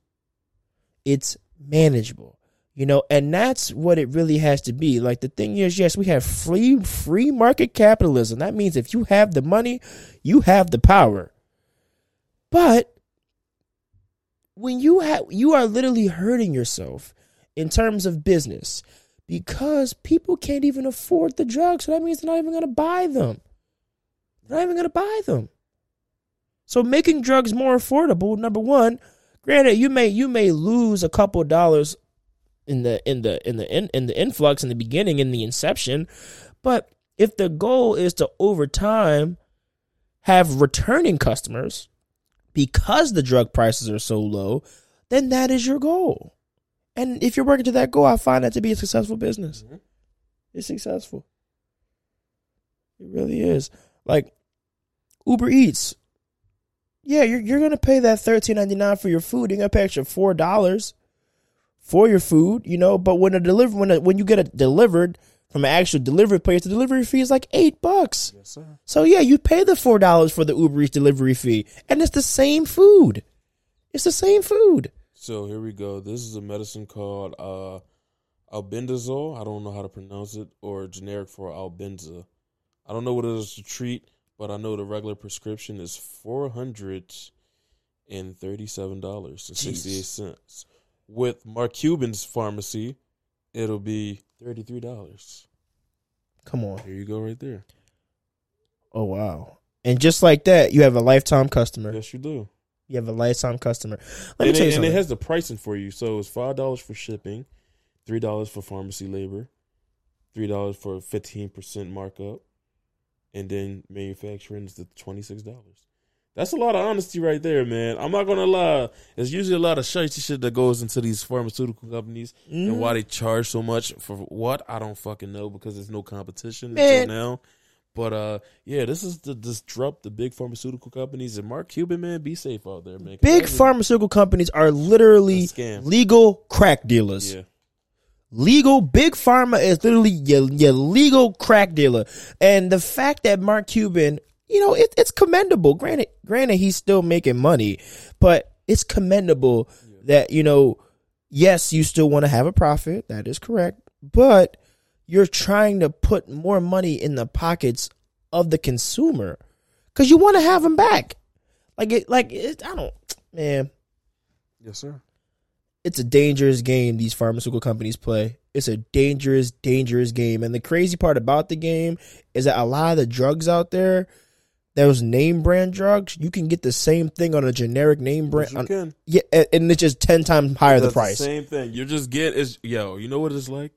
it's manageable you know and that's what it really has to be. Like the thing is yes we have free free market capitalism. That means if you have the money you have the power. But when you have you are literally hurting yourself in terms of business because people can't even afford the drugs. So that means they're not even going to buy them. They're not even going to buy them. So making drugs more affordable number one granted you may you may lose a couple dollars in the in the in the in, in the influx in the beginning in the inception. But if the goal is to over time have returning customers because the drug prices are so low then that is your goal. And if you're working to that goal i find that to be a successful business. Mhm. it's successful. It really is. Like uber eats. Yeah, you're you're gonna pay that thirteen ninety nine for your food. You're gonna pay extra four dollars for your food, you know. But when a deliver when a, when you get it delivered from an actual delivery place, the delivery fee is like eight bucks. yes, sir. So yeah, you pay the four dollars for the Uber Eats delivery fee, and it's the same food. It's the same food. So here we go. This is a medicine called uh, albendazole. I don't know how to pronounce it, or generic for albenza. I don't know what it is to treat, but I know the regular prescription is four hundred and thirty-seven dollars and sixty-eight cents. With Mark Cuban's pharmacy, it'll be thirty-three dollars. Come on. Here you go, right there. Oh wow. And just like that, you have a lifetime customer. Yes, you do. You have a lifetime customer. Let me and, tell you it, and it has the pricing for you. So it's five dollars for shipping, three dollars for pharmacy labor, three dollars for fifteen percent markup, and then manufacturing is the twenty six dollars. That's a lot of honesty right there, man. I'm not gonna lie. There's usually a lot of shitty shit that goes into these pharmaceutical companies and Mhm. why they charge so much for what I don't fucking know because there's no competition Man. until now. But uh, yeah, this is to disrupt the big pharmaceutical companies and Mark Cuban, man, be safe out there, man. Big pharmaceutical companies are literally legal crack dealers. Yeah. Legal big pharma is literally your, your legal crack dealer, and the fact that Mark Cuban, you know, it, it's commendable. Granted, granted, he's still making money, but it's commendable that you know, yes, you still want to have a profit. That is correct, but you're trying to put more money in the pockets of the consumer because you want to have them back. Like it, like it, I don't, man Yes, sir. it's a dangerous game these pharmaceutical companies play. It's a dangerous, dangerous game. And the crazy part about the game is that a lot of the drugs out there, those name brand drugs, you can get the same thing on a generic name brand. you on- can. yeah, and- it's just ten times higher the price. same thing. You just get is yo. You know what it's like?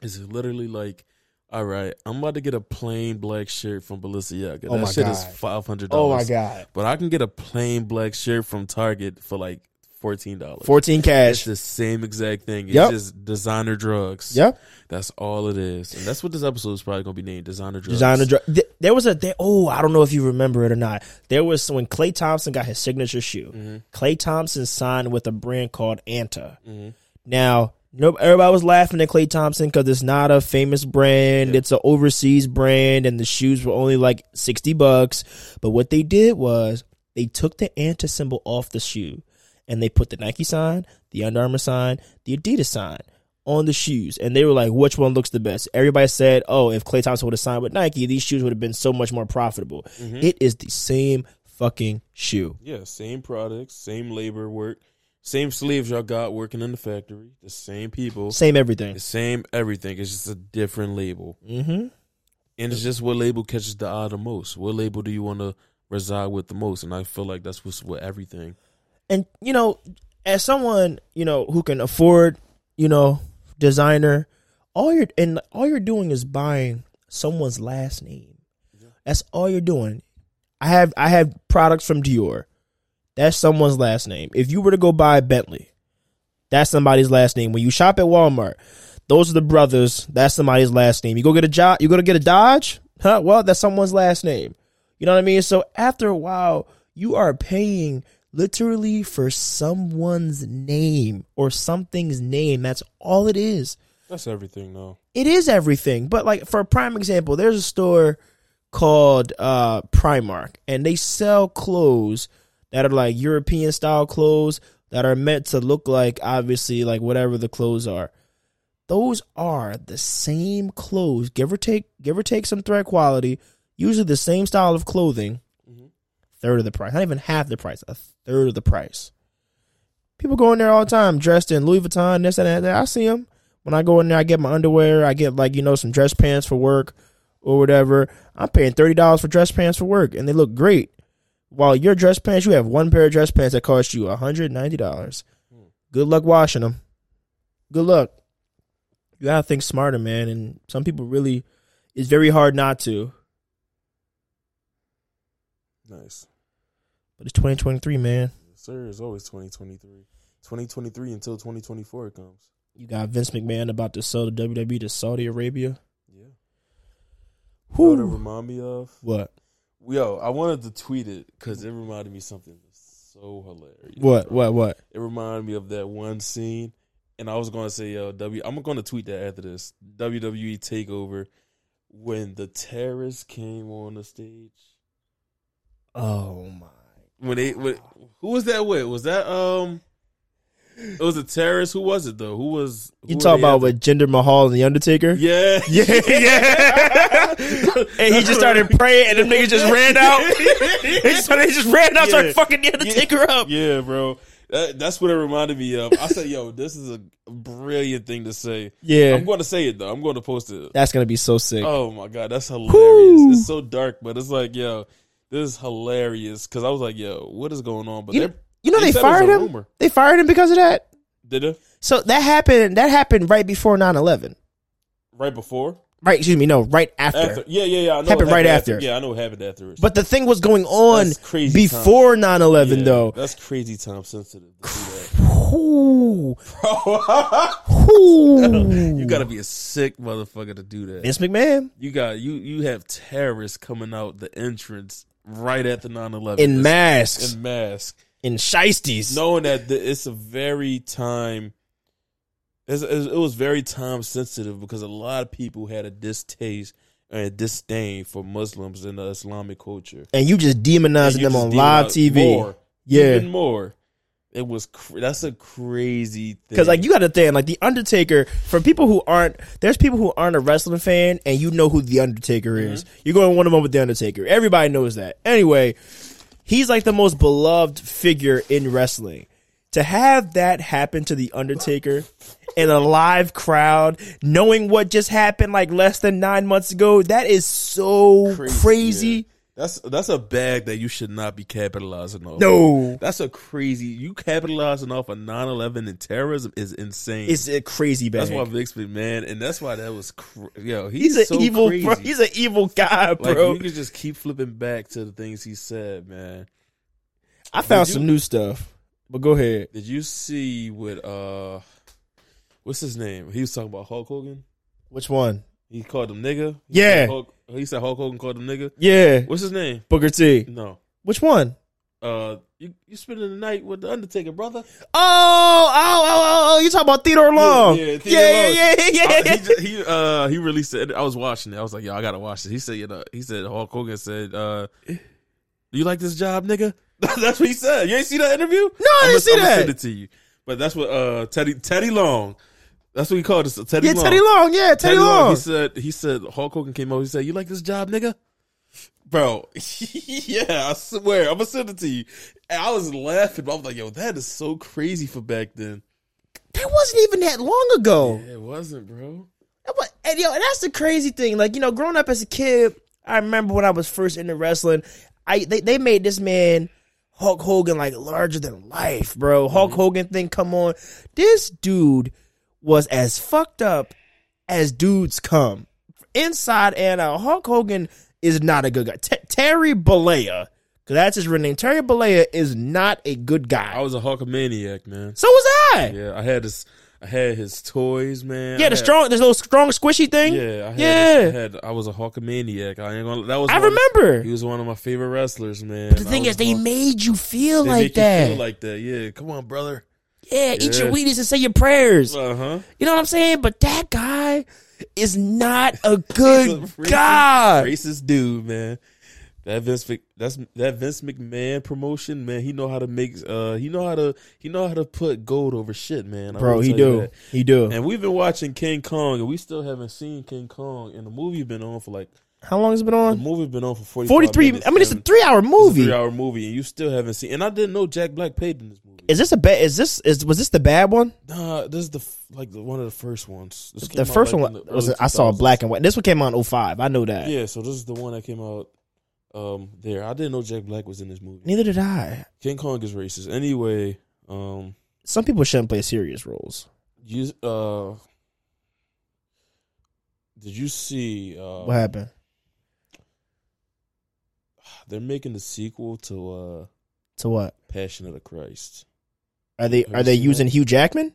It's literally like? All right, I'm about to get a plain black shirt from Balenciaga. Oh that shit is God. five hundred oh my god, But I can get a plain black shirt from Target for like fourteen dollars. fourteen cash. It's the same exact thing. It's Yep. just designer drugs. Yep, That's all it is, and that's what this episode is probably gonna be named: designer drugs. designer drug. th- There was a there, oh I don't know if you remember it or not. There was when Klay Thompson got his signature shoe. Mm-hmm. Klay Thompson signed with a brand called Anta. Mm-hmm. Now, no, everybody was laughing at Klay Thompson because it's not a famous brand. Yeah. It's an overseas brand, and the shoes were only like sixty bucks. But what they did was they took the Anta symbol off the shoe, and they put the Nike sign, the Under Armour sign, the Adidas sign on the shoes, and they were like, "Which one looks the best?" Everybody said, "Oh, if Klay Thompson would have signed with Nike, these shoes would have been so much more profitable." Mhm. It is the same fucking shoe. Yeah, same products, same labor work, same slaves y'all got working in the factory, the same people, Same everything. the same everything. It's just a different label. Mm-hmm. And it's just what label catches the eye the most. What label do you want to reside with the most? And I feel like that's what's with everything. And you know, as someone you know who can afford, you know, designer, all you're and all you're doing is buying someone's last name. That's all you're doing. I have I have products from Dior. That's someone's last name. If you were to go buy Bentley, that's somebody's last name. When you shop at Walmart, those are the brothers. That's somebody's last name. You go get a job. You go to get a Dodge. Huh? Well, that's someone's last name. You know what I mean? So after a while, you are paying literally for someone's name or something's name. That's all it is. That's everything, though. It is everything. But like for a prime example, there's a store called uh Primark and they sell clothes that are like European style clothes that are meant to look like obviously like whatever the clothes are. Those are the same clothes, give or take give or take some thread quality, usually the same style of clothing. Third of the price, not even half the price, a third of the price. People go in there all the time dressed in Louis Vuitton, this and that. I see them when I go in there. I get my underwear. I get like you know some dress pants for work or whatever. I'm paying thirty dollars for dress pants for work, and they look great. While your dress pants, you have one pair of dress pants that cost you hundred ninety dollars. Good luck washing them. Good luck. You gotta think smarter, man. And some people really, it's very hard not to. Nice. But it's 2023, man. Yes, sir. It's always 2023. 2023 until 2024 comes. You got Vince McMahon about to sell the WWE to Saudi Arabia. Yeah. You know it Whew. remind me of? What? Yo, I wanted to tweet it because it reminded me something so hilarious. What? bro. What? What? It reminded me of that one scene, and I was going to say, yo, W. I'm going to tweet that after this WWE Takeover when the terrorists came on the stage. Oh my. When they, when, who was that with? Was that um? It was a terrorist. Who was it though? Who was? You who talk were they about with Jinder Mahal and the Undertaker? Yeah, Yeah, yeah. and he just started praying, and them niggas just ran out. They just, they just ran out, started Yeah. fucking the Undertaker up. Yeah, bro. That, that's what it reminded me of. I said, "Yo, this is a brilliant thing to say." Yeah, I'm going to say it though. I'm going to post it. that's gonna be so sick. Oh my god, that's hilarious. Whew. It's so dark, but it's like, yo, this is hilarious. Because I was like, yo, what is going on? But You they know- You know they, was fired him. rumor. They fired him because of that. Did it So that happened. That happened right before 9-11. right before? Right? Excuse me. No, right after. After? Yeah, yeah, yeah. I know Happened it right after. Yeah, I know it happened after. But the thing was going on That's crazy before 9-11, Yeah, though. that's crazy time sensitive to do Ooh. that. Ooh. you got to be a sick motherfucker to do that. Vince McMahon You got you you have terrorists coming out the entrance right at the 9/11 in masks, in masks. in shiesties. knowing that the, it's a very time. It's, it was very time sensitive because a lot of people had a distaste and a disdain for Muslims in the Islamic culture. and you just demonizing you them just on live TV. more, Yeah. even more. It was cr- that's a crazy thing. Because like you got to think like the Undertaker for people who aren't there's people who aren't a wrestling fan and you know who the Undertaker is. Mm-hmm. You're going one of them with the Undertaker. Everybody knows that. Anyway, he's like the most beloved figure in wrestling. To have that happen to the Undertaker in a live crowd, knowing what just happened like less than nine months ago, that is so crazy. yeah. That's that's a bag that you should not be capitalizing off. No. that's a crazy. You capitalizing off of 9-11 and terrorism is insane. It's a crazy bag. that's why Vince man, and that's why that was. Cr- yo, he's, he's an so evil crazy. bro. He's an evil guy, like bro. you can just keep flipping back to the things he said, man. I found Did some you- new stuff. But go ahead. Did you see what? uh What's his name? He was talking about Hulk Hogan. Which one? He called him nigga. He Yeah. said Hulk, he said Hulk Hogan called him nigga. Yeah. What's his name? Booker T. No. Which one? Uh, you you spending the night with the Undertaker, brother? Oh, oh, oh, oh, oh, you talking about Theodore Long. yeah, yeah, Theodore yeah, Long. yeah, yeah, Uh, yeah. he, ju- he uh he released it. I was watching it. I was like, yo, I gotta watch it. He said, you know, he said Hulk Hogan said, uh, "Do you like this job, nigga?" that's what he said. You ain't see that interview? No, I I'm didn't see I'm that. Send it to you. But that's what uh Teddy Teddy Long, That's what he called it. Teddy Yeah, Long. Teddy Long. Yeah, Teddy, Long. He said he said Hulk Hogan came over. He said, "You like this job, nigga?" Bro, yeah, I swear, I'm gonna send it to you. And I was laughing, but I was like, "Yo, that is so crazy for back then." That wasn't even that long ago. Yeah, it wasn't, bro. And yo, and that's the crazy thing. Like you know, growing up as a kid, I remember when I was first into wrestling. I they, they made this man Hulk Hogan like larger than life, bro. Hulk mm-hmm. Hogan thing, come on. This dude was as fucked up as dudes come, inside and out. Hulk Hogan is not a good guy. T- Terry Bollea, because that's his real name. Terry Bollea is not a good guy. I was a Hulkamaniac, man. so was I. Yeah, I had this. I had his toys, man. Yeah, the strong, this little strong squishy thing. Yeah, I had, Yeah. I had. I was a Hulkamaniac. I ain't gonna. That was. I remember. He was one of my favorite wrestlers, man. The thing is, they made you feel they like that. feel like that. Yeah, come on, brother. Yeah, eat your Yeah. Wheaties and say your prayers. Uh huh. You know what I'm saying? But that guy is not a good racist, guy. racist dude, man. That Vince, that's that Vince McMahon promotion, man. He know how to make, uh, he know how to, he know how to put gold over shit, man. I Bro, he do. that. He do. And we've been watching King Kong, and we still haven't seen King Kong. And the movie been on for like How long has it been on? the on? movie been on for forty 43. Minutes, I mean, it's a three hour movie. three-hour movie, and you still haven't seen. And I didn't know Jack Black played in this movie. Is this a bad? Is this is was this the bad one? Nah, this is the f- like the, one of the first ones. This The first like, one the was I saw 2000s. black and white. This one came out in 05. I know that. Yeah, so this is the one that came out um there. I didn't know Jack Black was in this movie. Neither did I. King Kong is racist. Anyway, um Some people shouldn't play serious roles. you uh did you see uh What happened? they're making the sequel to uh To what? Passion of the Christ. Are they Have are you they seen using that? Hugh Jackman?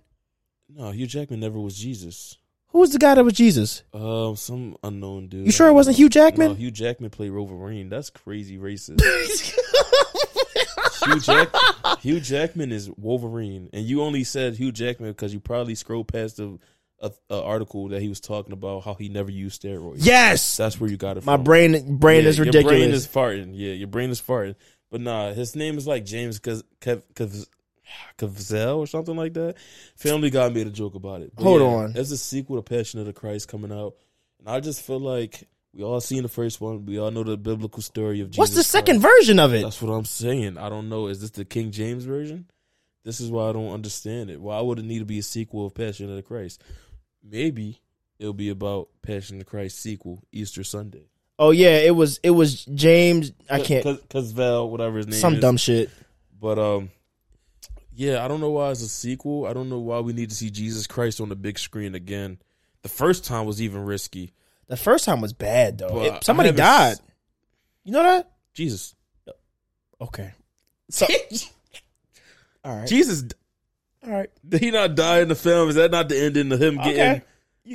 No, Hugh Jackman never was Jesus. Who was the guy that was Jesus? Um, some unknown dude. You sure it wasn't Hugh Jackman? No? Hugh Jackman played Wolverine. That's crazy racist. Hugh, Jack- Hugh Jackman is Wolverine, and you only said Hugh Jackman because you probably scrolled past the a, a article that he was talking about how he never used steroids. yes. that's where you got it. My from. brain brain Yeah, is Your ridiculous. brain is farting. Yeah, your brain is farting. But nah, his name is like James Kev, Kev, Kev, or something like that. Family Guy made a joke about it. But Hold yeah, on. There's a sequel to Passion of the Christ coming out, and I just feel like we all seen the first one. We all know the biblical story of Jesus. What's the Christ. second version of it? That's what I'm saying. I don't know. Is this the King James version? This is why I don't understand it. Why would it need to be a sequel of Passion of the Christ? Maybe it'll be about Passion of the Christ sequel Easter Sunday. Oh yeah, it was it was James. I can't because Val, whatever his name some is. dumb shit. But um, yeah, I don't know why it's a sequel. I don't know why we need to see Jesus Christ on the big screen again. The first time was even risky. The first time was bad though. It- somebody died. s- You know that? Jesus, Okay. So all right. Jesus, All right. did he not die in the film? Is that not the ending of him getting Okay. You-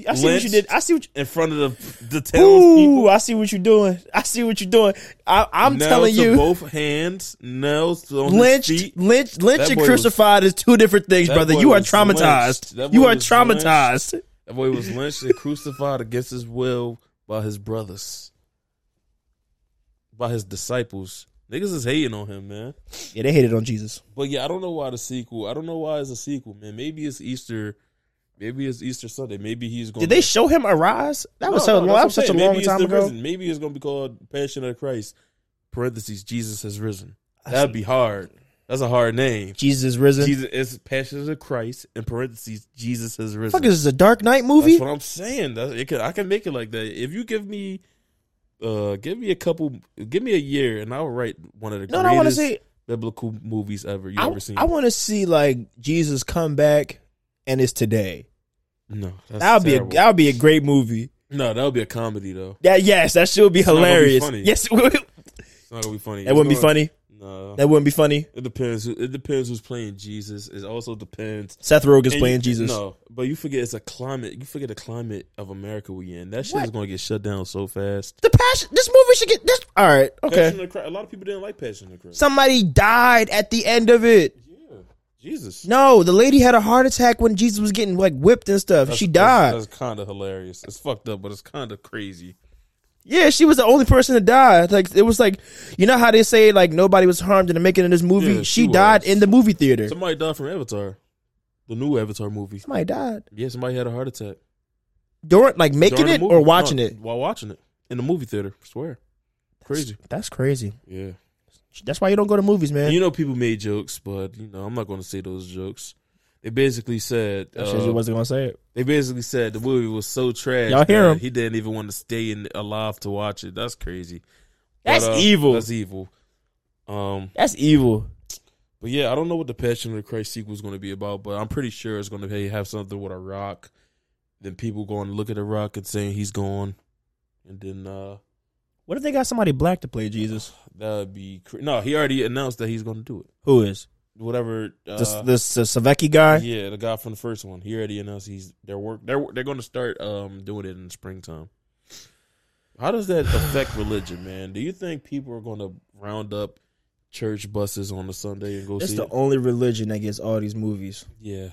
I see what you did. I see what you in front of the the townspeople? Ooh, I see what you're doing. I see what you're doing. I, I'm Nails telling you, both hands, nails on lynched, lynched, lynched, and crucified is two different things, brother. You are traumatized. You are was traumatized. That boy was lynched and crucified against his will by his brothers, by his disciples. Niggas is hating on him, man. Yeah, they hated on Jesus. But yeah, I don't know why the sequel. I don't know why it's a sequel, man. Maybe it's Easter. Maybe it's Easter Sunday. Maybe he's going. Did they show him arise? That was so long. Was such a long time ago. Maybe it's going to be called Passion of Christ. Parentheses. Jesus has risen. That'd be hard. That's a hard name. Jesus is risen. Jesus is Passion of Christ. In parentheses, Jesus has risen. Fuck, is this a Dark Knight movie? That's what I'm saying. That's, it can, I can make it like that. If you give me, uh, give me a couple, give me a year, and I'll write one of the no, no, I want to see. biblical movies ever you ever seen. I want to see like Jesus come back, and it's today. No, That would be a that would be a great movie. no, that would be a comedy though. Yeah, yes, that should be be hilarious. funny. yes, it would- It's not gonna be funny. that wouldn't be funny. No, That wouldn't be funny. it depends. It depends who's playing Jesus. It also depends. Seth Rogen's And playing you- Jesus. No, but you forget it's a climate. You forget the climate of America we in. That shit is gonna get shut down so fast. The passion. This movie should get this. All right, okay. Passion of the Christ- A lot of people didn't like Passion of the Christ. Somebody died at the end of it. Jesus. No, the lady had a heart attack when Jesus was getting like whipped and stuff. That's- she died. That's, that's kind of hilarious. It's fucked up, but it's kind of crazy. yeah, she was the only person to die. Like it was like, you know how they say like nobody was harmed in the making of this movie. Yeah, she she died in the movie theater. Somebody died from Avatar. The new Avatar movie. Somebody died Yeah, somebody had a heart attack. during like making During it or watching No, it. While watching it in the movie theater. I swear. Crazy. That's crazy. Yeah. That's why you don't go to movies, man. You know people made jokes, but you know I'm not going to say those jokes. They basically said uh, just wasn't gonna say it. they basically said the movie was so trash. Y'all hear that him? He didn't even want to stay in alive to watch it. That's crazy. That's But, uh, evil. That's evil. Um, That's evil. but yeah, I don't know what the Passion of the Christ sequel is going to be about, but I'm pretty sure it's going to have something with a rock. Then people going to look at the rock and saying he's gone, and then uh What if they got somebody black to play Jesus? that would be cra- no. He already announced that he's going to do it. Who is Whatever. Uh, this? This uh, Savecki guy? Yeah, the guy from the first one. He already announced he's they're work they're they're going to start um doing it in the springtime. How does that affect religion, man? Do you think people are going to round up church buses on a Sunday and go It's the it? only religion that gets all these movies. Yeah,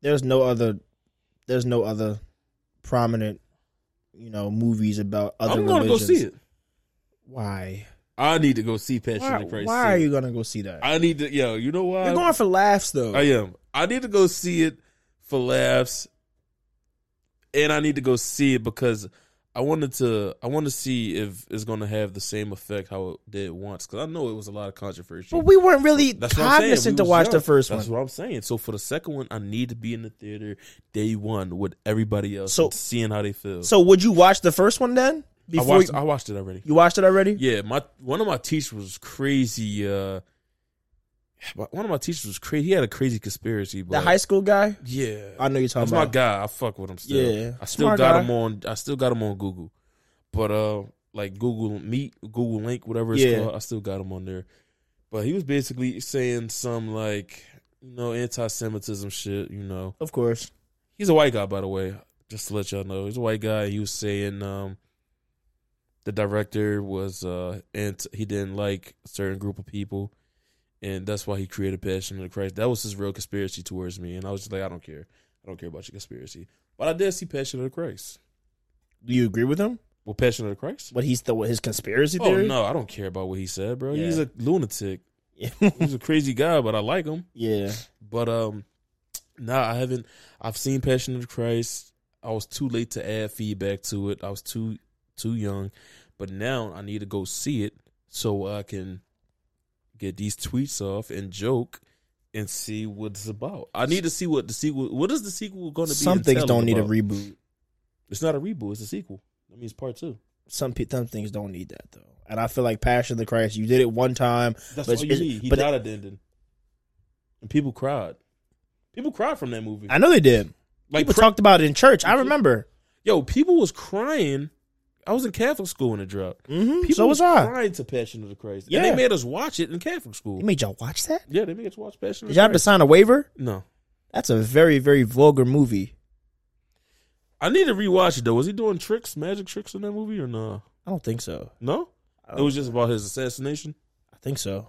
There's no other. There's no other prominent, you know, movies about other I'm going to go religions. see it. Why? I need to go see Passion Why, of the Christ. why too. are you gonna go see that? I need to, yo. You know why? You're going for laughs though. I am. I need to go see it for laughs, and I need to go see it because I wanted to. I want to see if it's going to have the same effect how it did once. Because I know it was a lot of controversy. but we weren't really That's cognizant We to watch young. the first That's one. That's what I'm saying. So for the second one, I need to be in the theater day one with everybody else, So- seeing how they feel. So would you watch the first one then? I watched. you, I watched it already. you watched it already? Yeah, my one of my teachers was crazy. Uh, one of my teachers was crazy. He had a crazy conspiracy. But The high school guy? yeah, I know you're talking about. That's my guy. I fuck with him still. Yeah, I still smart got guy. him on. I still got him on Google, but uh, like Google Meet, Google Link, whatever it's Yeah. called. I still got him on there. But he was basically saying some like you know anti-Semitism shit. You know, Of course. he's a white guy by the way. Just to let y'all know, he's a white guy. He was saying um, the director was uh, and he didn't like a certain group of people. And that's why he created Passion of the Christ. That was his real conspiracy towards me. And I was just like, I don't care. I don't care about your conspiracy. But I did see Passion of the Christ. Do you agree with him? Well, Passion of the Christ? What he's the what his conspiracy theory? Oh no, I don't care about what he said, bro. Yeah. He's a lunatic. Yeah. He's a crazy guy, but I like him. yeah. But um, nah, I haven't. I've seen Passion of the Christ. I was too late to add feedback to it. I was too too young. But now I need to go see it so I can get these tweets off and joke and see what it's about. I need to see what the sequel. What is the sequel going to be? Some things don't need a reboot. It's not a reboot. It's a sequel. That means part two. Some pe- some things don't need that though. And I feel like Passion of the Christ, you did it one time. That's But all you need. He but it- died at the ending, and people cried. People cried from that movie. I know they did. like People cri- talked about it in church. I remember. yo, people was crying. I was in Catholic school when it dropped. Mm-hmm. People So was I. crying to Passion of the Christ. And Yeah. they made us watch it in Catholic school. They made y'all watch that? yeah, they made us watch Passion of Did y'all have to sign a waiver? No. That's a very, very vulgar movie. I need to rewatch it though. Was he doing tricks, magic tricks in that movie or no? I don't think so. No? It was just about his assassination. I think so.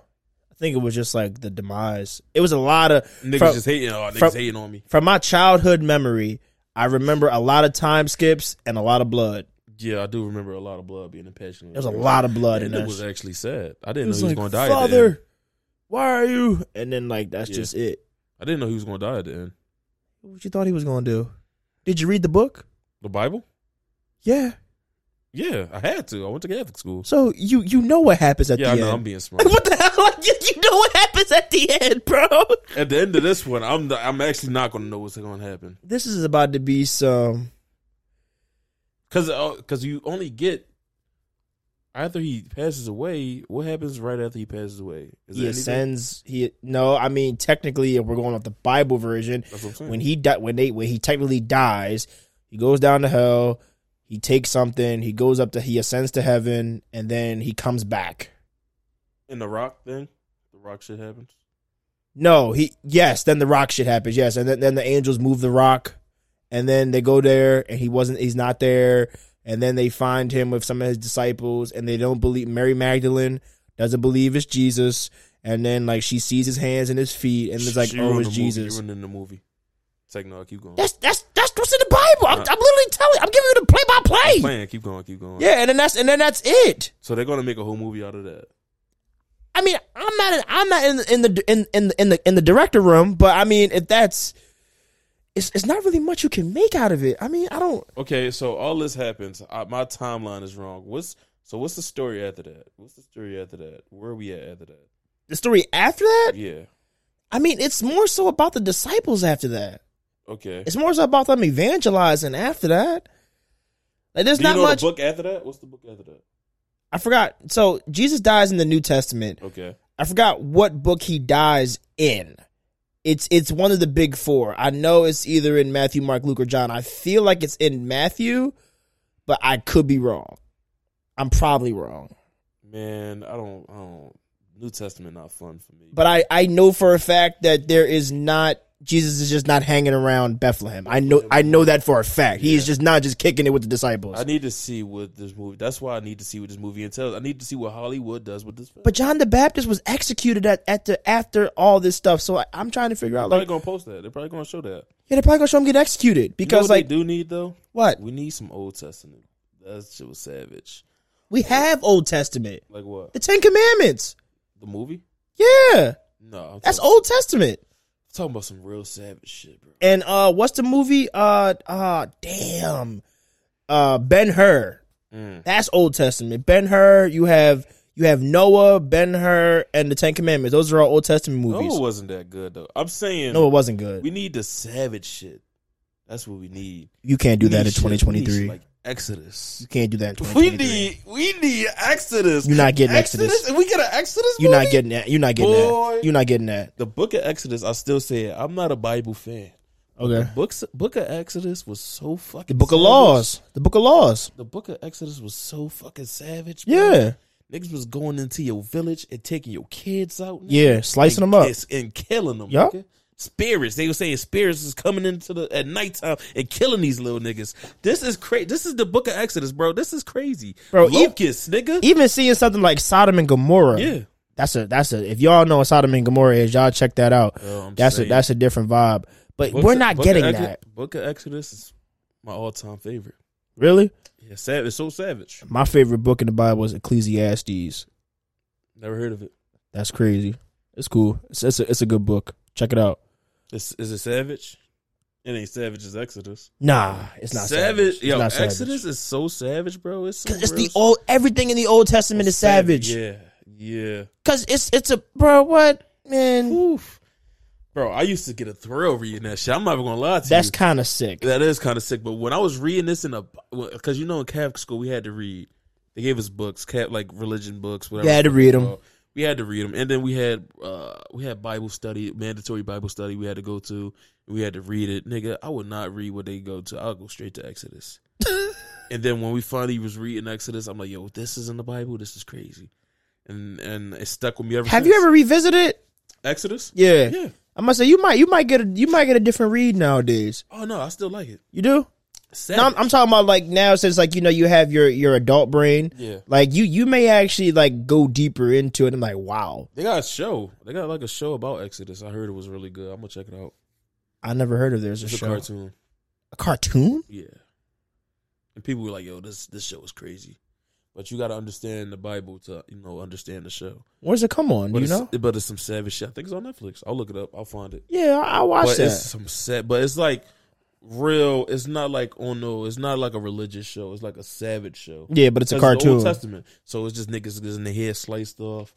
I think it was just like the demise. It was a lot of Niggas From- just hating. Oh, niggas from- hating on me. from my childhood memory. I remember a lot of time skips and a lot of blood. Yeah, I do remember a lot of blood being in Passion. of There's a lot of blood in And it that. was actually sad. I didn't know he was like, going to die at the end. Father, why are you? And then like that's Yeah. just it. I didn't know he was going to die at the end. What you thought he was gonna do? Did you read the book? The Bible? Yeah. Yeah, I had to. I went to Catholic school. So you you know what happens at yeah, I the know. I'm end. being smart. what the hell? Like, you, you know what happens at the end, bro. At the end of this one, I'm the, I'm actually not going to know what's going to happen This is about to be some. Because because uh, you only get after he passes away. What happens right after he passes away? Is He ascends. He no. I mean, technically, if we're going with the Bible version, That's what I'm saying. when he di- when they when he technically dies, he goes down to hell. He takes something. He goes up to. He ascends to heaven, and then he comes back. in the rock thing, the rock shit happens. No, he yes. Then the rock shit happens. Yes, and then, then the angels move the rock, and then they go there, and he wasn't. He's not there, and then they find him with some of his disciples, and they don't believe. Mary Magdalene doesn't believe it's Jesus, and then like she sees his hands and his feet, and it's like, oh, She oh, it's movie. Jesus. Ruined in the movie. It's like no, keep going. That's that's that's what's in the Bible. I'm, I'm literally telling. I'm giving you the play by Keep play. playing, keep going, keep going. Yeah, and then that's and then that's it. So they're gonna make a whole movie out of that. I mean, I'm not in, I'm not in in the in in in the in the director room, but I mean, if that's it's it's not really much you can make out of it. I mean, I don't. Okay, so all this happens. Uh, my timeline is wrong. What's so? What's the story after that? What's the story after that? Where are we at after that? The story after that, Yeah. I mean, it's more so about the disciples after that. Okay. It's more so about them evangelizing after that. Like, there's Do you not know much. the book after that? What's the book after that? I forgot. So Jesus dies in the New Testament. Okay. I forgot what book he dies in. It's it's one of the big four. I know it's either in Matthew, Mark, Luke, or John. I feel like it's in Matthew, but I could be wrong. I'm probably wrong. Man, I don't. I don't. New Testament not fun for me. But I, I know for a fact that there is not Jesus is just not hanging around Bethlehem. I know I know that for a fact. He is just not just kicking it with the disciples. I need to see what this movie. That's why I need to see what this movie entails. I need to see what Hollywood does with this film. but John the Baptist was executed at, at the after all this stuff. So I, I'm trying to figure out They're like probably gonna post that. They're probably gonna show that. yeah, they're probably gonna show him get executed You know because what like they do need though. what We need some Old Testament. That shit was savage. we have Old Testament, Like what? the Ten Commandments. The movie? Yeah, No, I'm that's Old Testament. Talking about some real savage shit, bro. And uh, what's the movie? Uh, uh, damn, uh, Ben Hur. Mm. That's Old Testament. Ben Hur. You have you have Noah, Ben Hur, and the Ten Commandments. Those are all Old Testament movies. it wasn't that good though. I'm saying No, it wasn't good. we need the savage shit. That's what we need. You can't do We that in shit- we need 2023. shit Like Exodus. you can't do that We need we need Exodus. You're not getting Exodus. If we get an Exodus, You're not getting that. You're not getting Boy. that. You're not getting that. the Book of Exodus. I still say it. I'm not a Bible fan. Okay. Books Book of Exodus was so fucking. The Book of savage. Laws. The Book of Laws. The Book of Exodus was so fucking savage. Bro. Yeah. niggas was going into your village and taking your kids out. nigga, Yeah. Slicing them up. and killing them. Yup. Spirits. They were saying spirits is coming into the at nighttime and killing these little niggas. This is crazy. This is the Book of Exodus, bro. This is crazy, Bro, e- Locusts, nigga. Even seeing something like Sodom and Gomorrah. yeah. That's a that's a if y'all know what Sodom and Gomorrah is, y'all check that out. Oh, that's saying. a that's a different vibe. But Book we're not Book getting Exodus, that. Book of Exodus is my all time favorite. Really? Yeah, savage. It's so savage. My favorite book in the Bible is Ecclesiastes. Never heard of it. That's crazy. It's cool. It's it's a, it's a good book. Check it out. Is, is it savage? It ain't savage as Exodus. Nah, it's not savage. It's Yo, not savage. Exodus is so savage, bro. It's so it's the old everything in the Old Testament is savage. Yeah, yeah. Cause it's it's a bro. What man? Oof. Bro, I used to get a thrill reading that shit. I'm not even gonna lie to That's you. That's kind of sick. That is kind of sick. But when I was reading this in a, because you know in Catholic school we had to read. They gave us books, cat like religion books, whatever. You had to read they're 'em. called. We had to read them, and then we had uh we had Bible study, mandatory Bible study. We had to go to. We had to read it, nigga. I would not read what they go to. I'll go straight to Exodus. and then when we finally was reading Exodus, I'm like, yo, this is in the Bible. This is crazy, and and it stuck with me ever. Have since. you ever revisited? Exodus? Yeah. Yeah. I must say you might you might get a you might get a different read nowadays. Oh no, I still like it. You do? No, I'm, I'm talking about like now since like you know you have your your adult brain. yeah. Like you you may actually like go deeper into it. I'm like, wow, They got a show. They got like a show about Exodus. I heard it was really good. I'm gonna check it out. I never heard of there's a a show. cartoon. A cartoon? Yeah. And people were like, "Yo, this this show is crazy," but you got to understand the Bible to you know understand the show. Where's it come on? But you know? but it's some savage shit. I think it's on Netflix. I'll look it up. I'll find it. Yeah, I, I watched but that. it's some set. But it's like real. It's not like oh no. It's not like a religious show. It's like a savage show. Yeah, but it's a cartoon. Old Testament. So it's just niggas getting their hair sliced off.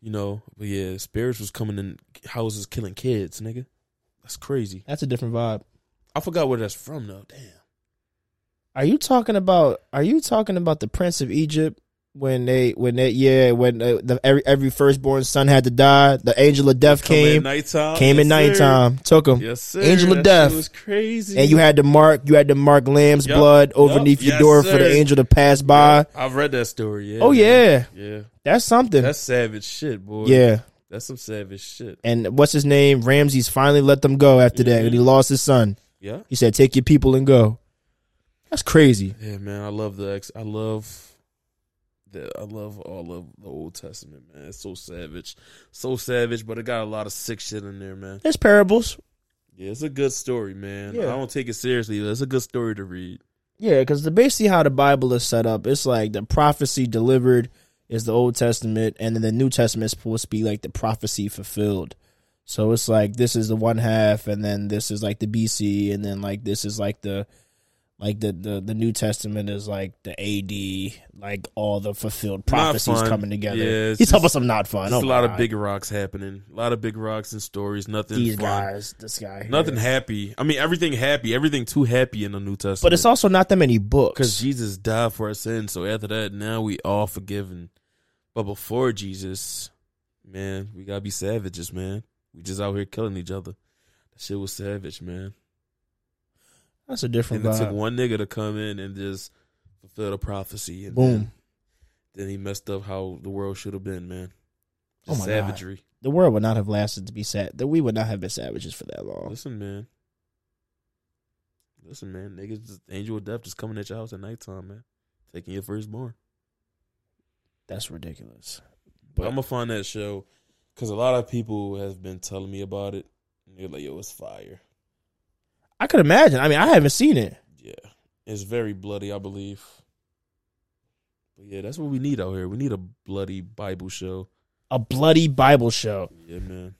You know, but yeah, spirits was coming in houses killing kids, nigga. That's crazy. That's a different vibe. I forgot where that's from though. Damn. Are you talking about? Are you talking about the Prince of Egypt when they when they yeah when uh, the, every every firstborn son had to die? The angel of death Come at came nighttime. came at Yes, sir. took him, Yes, sir. Angel of That death. was crazy. and you had to mark you had to mark lamb's Yup, blood yup, underneath your yes, door for the angel to pass by. I've read that story. Yeah. Oh yeah, Yeah. that's something. That's savage shit, boy. yeah. That's some savage shit. And what's his name? Ramses finally let them go after that, and he lost his son. Yeah. He said, "Take your people and go." That's crazy. Yeah, man. I love the ex. I love the. I love all of the Old Testament, man. It's so savage, so savage, but it got a lot of sick shit in there, man. It's parables. Yeah, it's a good story, man. Yeah. I don't take it seriously. but It's a good story to read. Yeah, because the basically how the Bible is set up, it's like the prophecy delivered is the Old Testament, and then the New Testament is supposed to be like the prophecy fulfilled. So it's like this is the one half, and then this is like the BC, and then like this is like the like the the, the New Testament is like the AD, like all the fulfilled prophecies coming together. Yeah, it's He's talking just- about some not fun. Just Oh a lot of big rocks happening. A lot of big rocks and stories. Nothing these fun. guys. This guy, here. Nothing happy. I mean, everything happy. Everything too happy in the New Testament. But it's also not that many books. because Jesus died for our sins. So after that, now we all forgiven. But before Jesus, man, we gotta be savages, man. We just out here killing each other. That shit was savage, man. That's a different And it took one nigga to come in and just fulfill the prophecy. And Boom. Then, then he messed up how the world should have been, man. Oh Just my God. savagery. The world would not have lasted to be sad. That we would not have been savages for that long. Listen, man. Listen, man. Niggas, just, angel of death just coming at your house at nighttime, man. Taking your firstborn. That's ridiculous. But But I'm gonna find that show because a lot of people have been telling me about it. And they're like, "Yo, it's fire." I could imagine. I mean, I haven't seen it. Yeah, it's very bloody, I believe. But yeah, that's what we need out here. We need a bloody Bible show. A bloody Bible show. Yeah, man.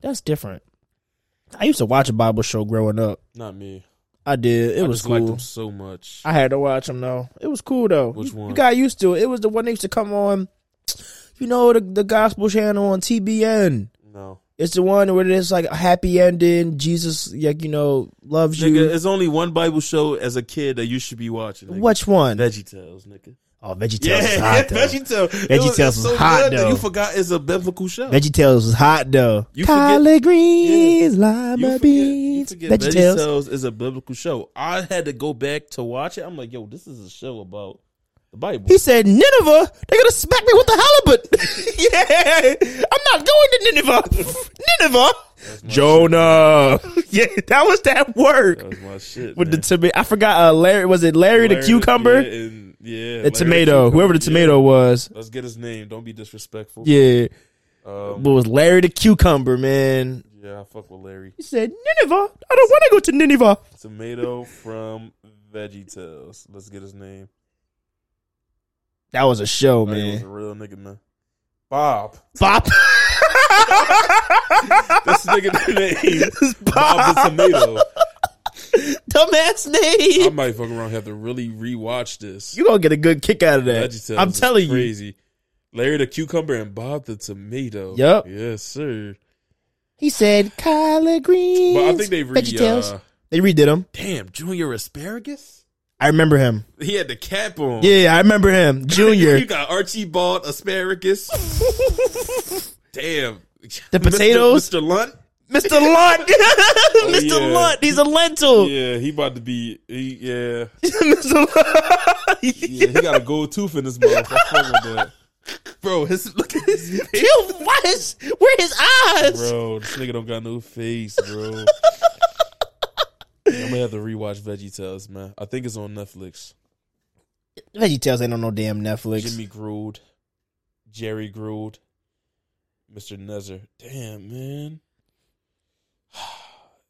That's different. I used to watch a Bible show growing up. Not me. I did. It I was cool. them so much. I had to watch them though. It was cool though. Which You- one? You got used to it. It was the one that used to come on. You know the the gospel channel on TBN. no, It's the one where there's like a happy ending. Jesus, like you know, loves nigga. you. It's only one Bible show as a kid that you should be watching. Nigga. Which one? Veggie Tales, nigga. Oh, VeggieTales Yeah, was hot though. Veggie Tales. VeggieTales was hot, that though. You forgot it's a biblical show. VeggieTales was hot though. You forget- Collard greens, lima You forget, you beans, forget VeggieTales. VeggieTales is a biblical show. I had to go back to watch it. I'm like, yo, this is a show about the Bible. He said, Nineveh, they're gonna smack me with the halibut. yeah, I'm not going to Nineveh. Nineveh. Jonah. yeah, that was that word. That was my shit. With the man. tomato, I forgot. Uh, Larry was it Larry, the cucumber, Yeah, and, yeah Larry the tomato, whoever the tomato yeah. was. Let's get his name. Don't be disrespectful. Yeah, Um, but it was Larry the cucumber man. yeah, I fuck with Larry. He said, Nineveh. I don't want to go to Nineveh. Tomato from VeggieTales. Let's get his name. That was a show, Larry was a real nigga, man. Bob. Bop. This nigga name. Is Bob the Tomato. Dumbass name. I might fuck around have to really rewatch this. You gonna get a good kick out of that. I'm telling you. crazy. Larry the cucumber and Bob the tomato. Yup. Yes, sir. He said collard greens. But I think they re uh, They redid him. Damn, Junior Asparagus? I remember him. He had the cap on. Yeah, I remember him. Junior. you got Archibald asparagus. Damn. The potatoes? Mr. Lunt? Mr. Lunt. Oh, Mr. yeah. Lunt. He's a lentil. Yeah, he about to be he, yeah. Mr. Lunt. Yeah, he got a gold tooth in his mouth. I fuck with that. Bro, his look at his face. What is, where his eyes? Bro, this nigga don't got no face, bro. I'm gonna have to rewatch Veggie Tales, man. I think it's on Netflix. Veggie Tales ain't on no damn Netflix. Jimmy Gourd, Jerry Gourd, Mr. Nezzer. Damn, man.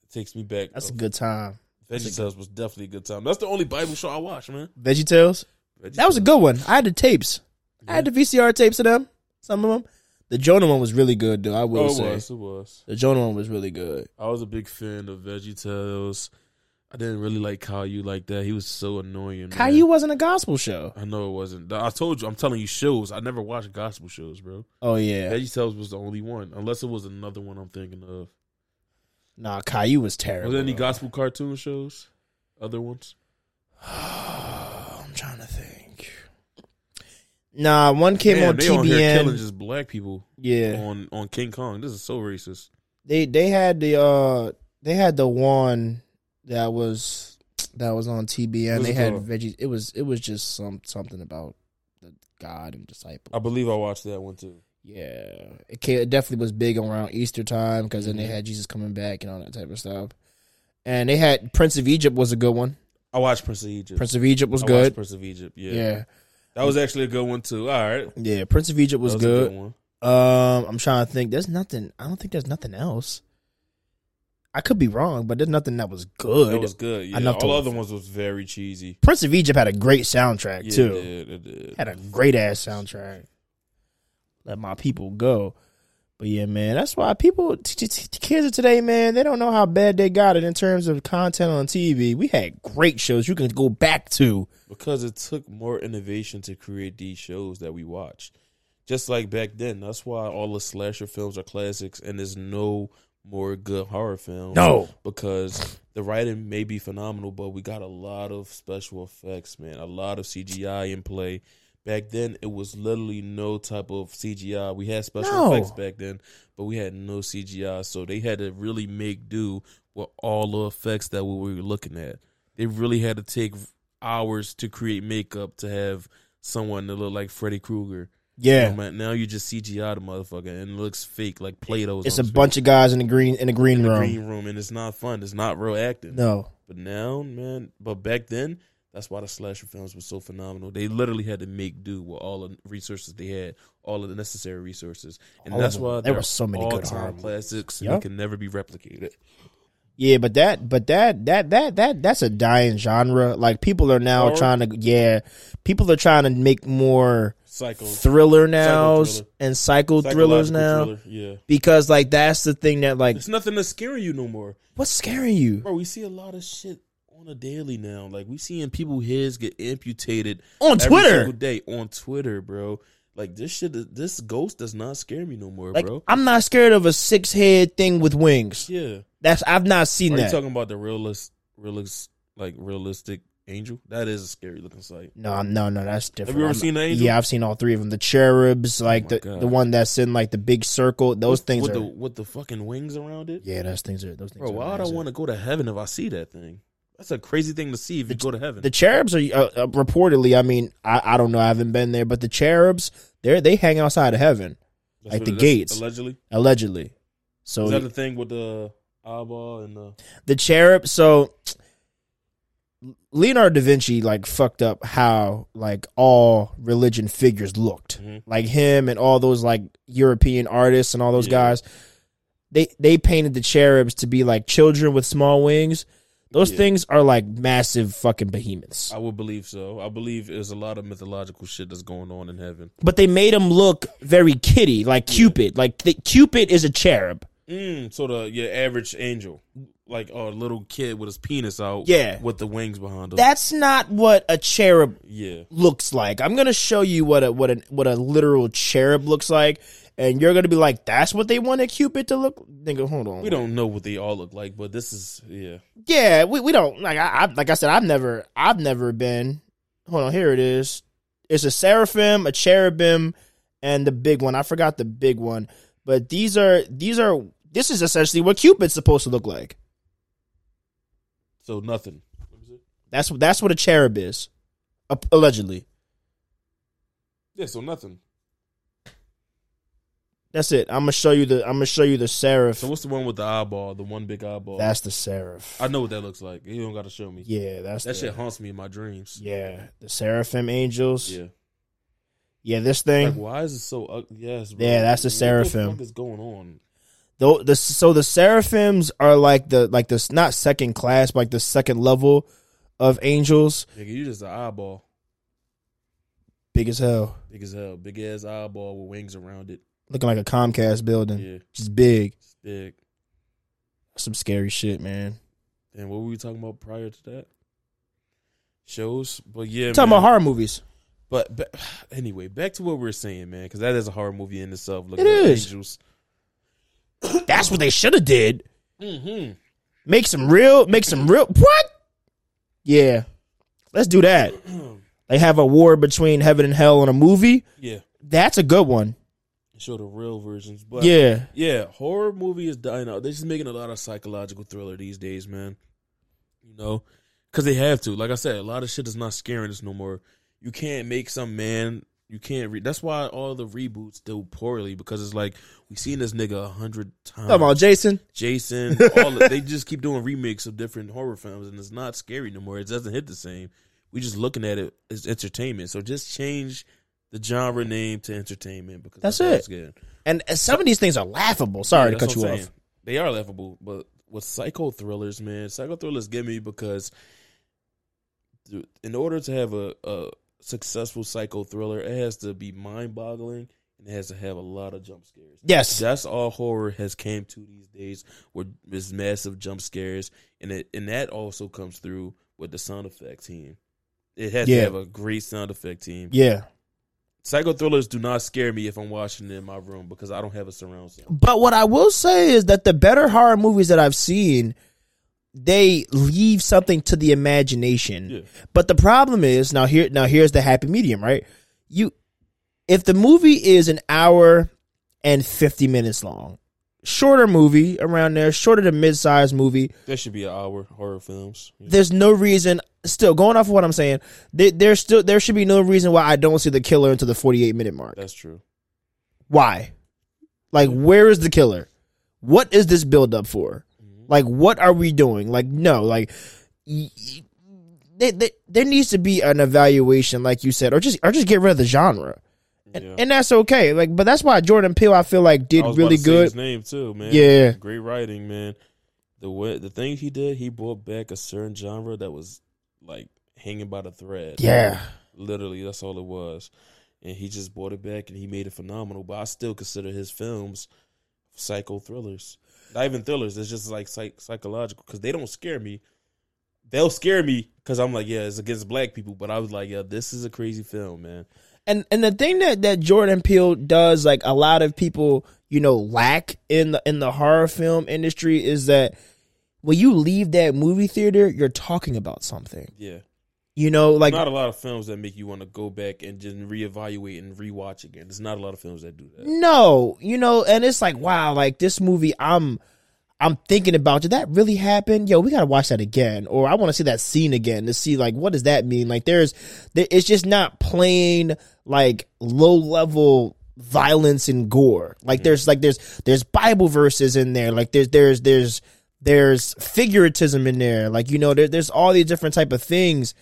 It takes me back. That's a good time. VeggieTales was definitely a good time. That's the only Bible show I watched, man. VeggieTales. That was a good one. I had the tapes. I had the VCR tapes of them. Some of them. The Jonah one was really good, though. I will Oh, it say was. It was. the Jonah one was really good. I was a big fan of VeggieTales. I didn't really like Caillou like that. He was so annoying. man. Caillou wasn't a gospel show. I know it wasn't. I told you. I'm telling you, shows. I never watched gospel shows, bro. Oh yeah, VeggieTales was the only one, unless it was another one I'm thinking of. nah, Caillou was terrible. Was there any gospel cartoon shows? Other ones? I'm trying to think. Nah, one came Damn, on they on here killing TBN. just black people Yeah, on on King Kong. This is so racist. they they had the uh they had the one that was that was on TBN. What's they had called? veggies. It was it was just some something about the God and disciple. I believe I watched that one too. Yeah, it, ca it definitely was big around Easter time because then they Mhm. had Jesus coming back and all that type of stuff. And they had Prince of Egypt was a good one. I watched Prince of Egypt. Prince of Egypt was I good. Watched Prince of Egypt. Yeah. Yeah, that was actually a good one too. All right, yeah. Prince of Egypt was, That a good. one. Um, I'm trying to think. There's nothing. I don't think there's nothing else. I could be wrong, but there's nothing that was good. It was good. Yeah, Enough all the other ones was very cheesy. Prince of Egypt had a great soundtrack Yeah, too. it did. It did. Had a great ass soundtrack. Let my people go. But yeah, man, that's why people, kids of today, man, they don't know how bad they got it in terms of content on TV. We had great shows you can go back to. because it took more innovation to create these shows that we watch. Just like back then, that's why all the slasher films are classics, and there's no more good horror films. No. because the writing may be phenomenal, but we got a lot of special effects, man. A lot of CGI in play. Back then, it was literally no type of CGI. We had special No. effects back then, but we had no CGI, so they had to really make do with all the effects that we were looking at. They really had to take hours to create makeup to have someone that look like Freddy Krueger. Yeah. Oh, man, now you just CGI the motherfucker and it looks fake, like Play-Doh's. It's a face. bunch of guys in the green in the green in the room. green room, and it's not fun. It's not real acting. No. But now, man, but back then, that's why the slasher films were so phenomenal. They literally had to make do with all the resources they had, all of the necessary resources, and All that's why There were so many good horror all-time classics, and Yep. they can never be replicated. Yeah, but that, but that, that, that, that, that's a dying genre. Like people are now Horror? trying to, yeah, people are trying to make more Psycho, thriller nows thriller. and psycho thrillers now thriller, Yeah, because like that's the thing that like it's nothing that's scaring you no more, what's scaring you bro. We see a lot of shit on a daily now. Like we seeing people heads get amputated on Twitter. day on Twitter, bro. Like this shit, this ghost does not scare me no more, Like bro. I'm not scared of a six head thing with wings. Yeah. That's I've not seen Are you that. talking about the realist, realist, like realistic angel? That is a scary looking sight. no, no, no, that's different. Have you ever I'm- seen the angel? Yeah, I've seen all three of them. The cherubs, like my the God. the one that's in like the big circle. Those things with are. the with the fucking wings around it, yeah, those things are. Those things. bro. Why would I want to go to heaven if I see that thing? That's a crazy thing to see if you go to heaven. The cherubs are uh, uh, reportedly. I mean, I, I don't know. I haven't been there, but the cherubs, they they hang outside of heaven That's like the gates. allegedly. allegedly. So Is that the thing with the eyeball and the? the cherub. So Leonardo da Vinci like fucked up how like all religion figures looked. Mhm. Like him and all those like European artists and all those Yeah. guys. They they painted the cherubs to be like children with small wings. Those Yeah. things are like massive fucking behemoths. I would believe so. I believe there's a lot of mythological shit that's going on in heaven. But they made them look very kitty, like Cupid. Like the, Cupid is a cherub. Mm, so the your average angel, like a little kid with his penis out, Yeah. with the wings behind him. That's not what a cherub yeah, looks like. I'm gonna show you what a what a what a literal cherub looks like, and you're gonna be like, "That's what they wanted Cupid to look." Nigga, hold on. we don't know what they all look like, but this is yeah. Yeah, we, we don't like. I, I like I said, I've never I've never been. Hold on, here it is. It's a seraphim, a cherubim, and the big one. I forgot the big one, but these are these are this is essentially what Cupid's supposed to look like. So nothing. That's what that's what a cherub is, allegedly. Yeah, so nothing. That's it. I'm gonna show you the. I'm gonna show you the seraph. So what's the one with the eyeball? The one big eyeball. That's the seraph. I know what that looks like. You don't got to show me. Yeah, that's that the, shit haunts me in my dreams. Yeah, the seraphim angels. Yeah, Yeah. this thing. Like, why is it so ugly? Yes. Bro. Yeah, that's the seraphim. What seraphim. the fuck is going on? Though the so the seraphims are like the like the not second class, but like the second level of angels. Nigga, you just an eyeball. Big as hell, Big as hell. Big ass eyeball with wings around it. looking like a Comcast building. Yeah. Just big. It's big. Some scary shit, man. And what were we talking about prior to that? Shows, but yeah, talking man. about horror movies. But, but anyway, back to what we are saying, man, because that is a horror movie in itself. It at is. Angels. That's what they should have did. Mm-hmm. Make some real. Make some real. What? Yeah, let's do that. They have a war between heaven and hell in a movie. yeah, That's a good one. show the real versions. But Yeah. yeah, horror movie is dying out. They're just making a lot of psychological thriller these days, man. You know, because they have to. Like I said, a lot of shit is not scaring us no more. You can't make some man. You can't read. That's why all the reboots do poorly because it's like we seen this nigga a hundred times. Come on, Jason. Jason. All the, they just keep doing remakes of different horror films, and it's not scary no more. It doesn't hit the same. We just looking at it as entertainment. So just change the genre name to entertainment because That's all it. good. And, some of these things are laughable. Sorry Yeah, to cut you off. They are laughable, but with psycho thrillers, man, psycho thrillers get me because in order to have a, a successful psycho thriller, it has to be mind boggling and it has to have a lot of jump scares. Yes. That's all horror has came to these days, where there's massive jump scares, and it and that also comes through with the sound effect team. It has Yeah. to have a great sound effect team. Yeah. Psycho thrillers do not scare me if I'm watching it in my room because I don't have a surround sound. But what I will say is that the better horror movies that I've seen, they leave something to the imagination. Yeah. But the problem is now here now here's the happy medium, right? You if the movie is an hour and 50 minutes long, shorter movie around there, shorter than mid-sized movie, That should be an hour horror films. Yeah. there's no reason still going off of what I'm saying, there, there's still there should be no reason why I don't see the killer until the 48 minute mark. That's true. Why? Like, where is the killer? What is this build up for? Mm-hmm. Like, what are we doing? Like, no, like, y- y- they, they, there needs to be an evaluation, like you said, or just or just get rid of the genre, and, Yeah. and that's okay. Like, but that's why Jordan Peele, I feel like, did really about to say good. His name too, man. Yeah. great writing, man. The way the thing he did, he brought back a certain genre that was like hanging by the thread. Yeah, literally, that's all it was. And he just brought it back, and he made it phenomenal. But I still consider his films psycho thrillers. Not even thrillers. It's just like psych- psychological because they don't scare me. They'll scare me because I'm like, yeah, it's against black people. But I was like, yeah, this is a crazy film, man. and and the thing that that Jordan Peele does, like a lot of people, you know, lack in the in the horror film industry, is that when you leave that movie theater, you're talking about something. Yeah. You know, like not a lot of films that make you want to go back and just reevaluate and rewatch again. There's not a lot of films that do that. No, you know, and it's like, wow, like this movie, I'm, I'm thinking about, did that really happen? Yo, we gotta watch that again, or I want to see that scene again to see like what does that mean? Like, there's, there, it's just not plain like low level violence and gore. Like, mm. there's like there's there's Bible verses in there. Like, there's there's there's there's figuratism in there. Like, you know, there, there's all these different type of things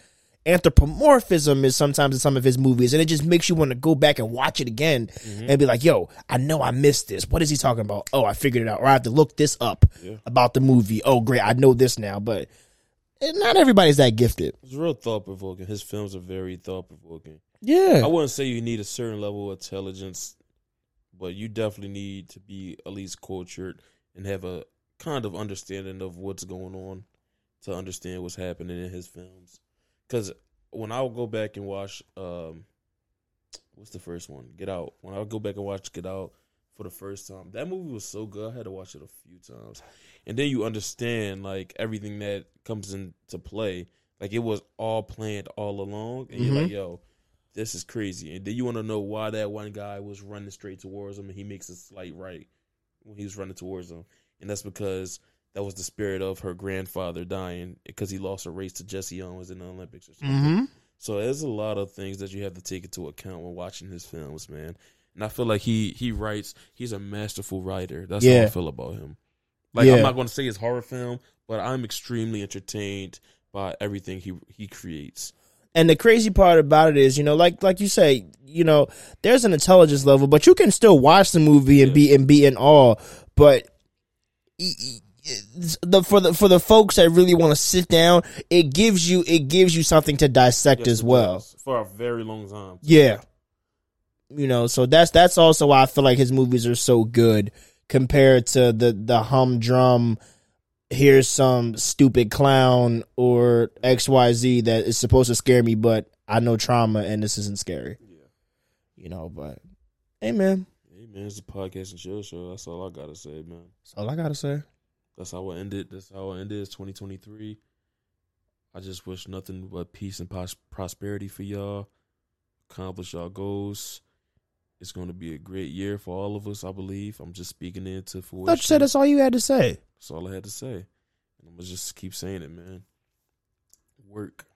anthropomorphism is sometimes in some of his movies and it just makes you want to go back and watch it again and be like yo i know i missed this what is he talking about oh i figured it out or i have to look this up Yeah. about the movie oh great i know this now but eh, not everybody's that gifted It's real thought provoking. His films are very thought provoking. yeah I wouldn't say you need a certain level of intelligence, but you definitely need to be at least cultured and have a kind of understanding of what's going on to understand what's happening in his films. Because when I would go back and watch, um, what's the first one? Get Out. When I would go back and watch Get Out for the first time, that movie was so good. I had to watch it a few times, and then you understand like everything that comes into play. Like it was all planned all along, and you're like, yo, this is crazy. And then you want to know why that one guy was running straight towards him, and he makes a slight right when he was running towards him, and that's because that was the spirit of her grandfather dying because he lost a race to Jesse Owens in the Olympics or something. mm-hmm. So there's a lot of things that you have to take into account when watching his films, man. And I feel like he he writes. He's a masterful writer. That's how I feel about him. Like Yeah. I'm not going to say it's horror film, but I'm extremely entertained by everything he he creates. and the crazy part about it is you know like like you say you know there's an intelligence level but you can still watch the movie and Yeah. be and be in awe but the for the for the folks that really want to sit down it gives you it gives you something to dissect Yes, as well does. for a very long time. yeah you know so that's that's also why i feel like his movies are so good compared to the the humdrum here's some stupid clown or xyz that is supposed to scare me but i know trauma and this isn't scary Yeah. you know but hey man Hey man, it's a podcast and chill show. That's all I gotta say, man. that's all i gotta say That's how it ended. That's how I ended. It's 2023. I just wish nothing but peace and pros- prosperity for y'all. Accomplish y'all goals. It's going to be a great year for all of us, I believe. I'm just speaking into I fruition. thought you said that's all you had to say That's all I had to say. And I'm going to just keep saying it, man. Work.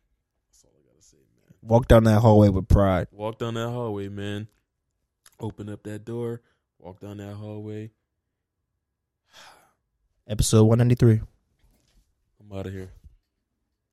That's all I got to say, man. walk down that hallway with pride Walk down that hallway, man. Open up that door. Walk down that hallway. Episode 193 I'm out of here.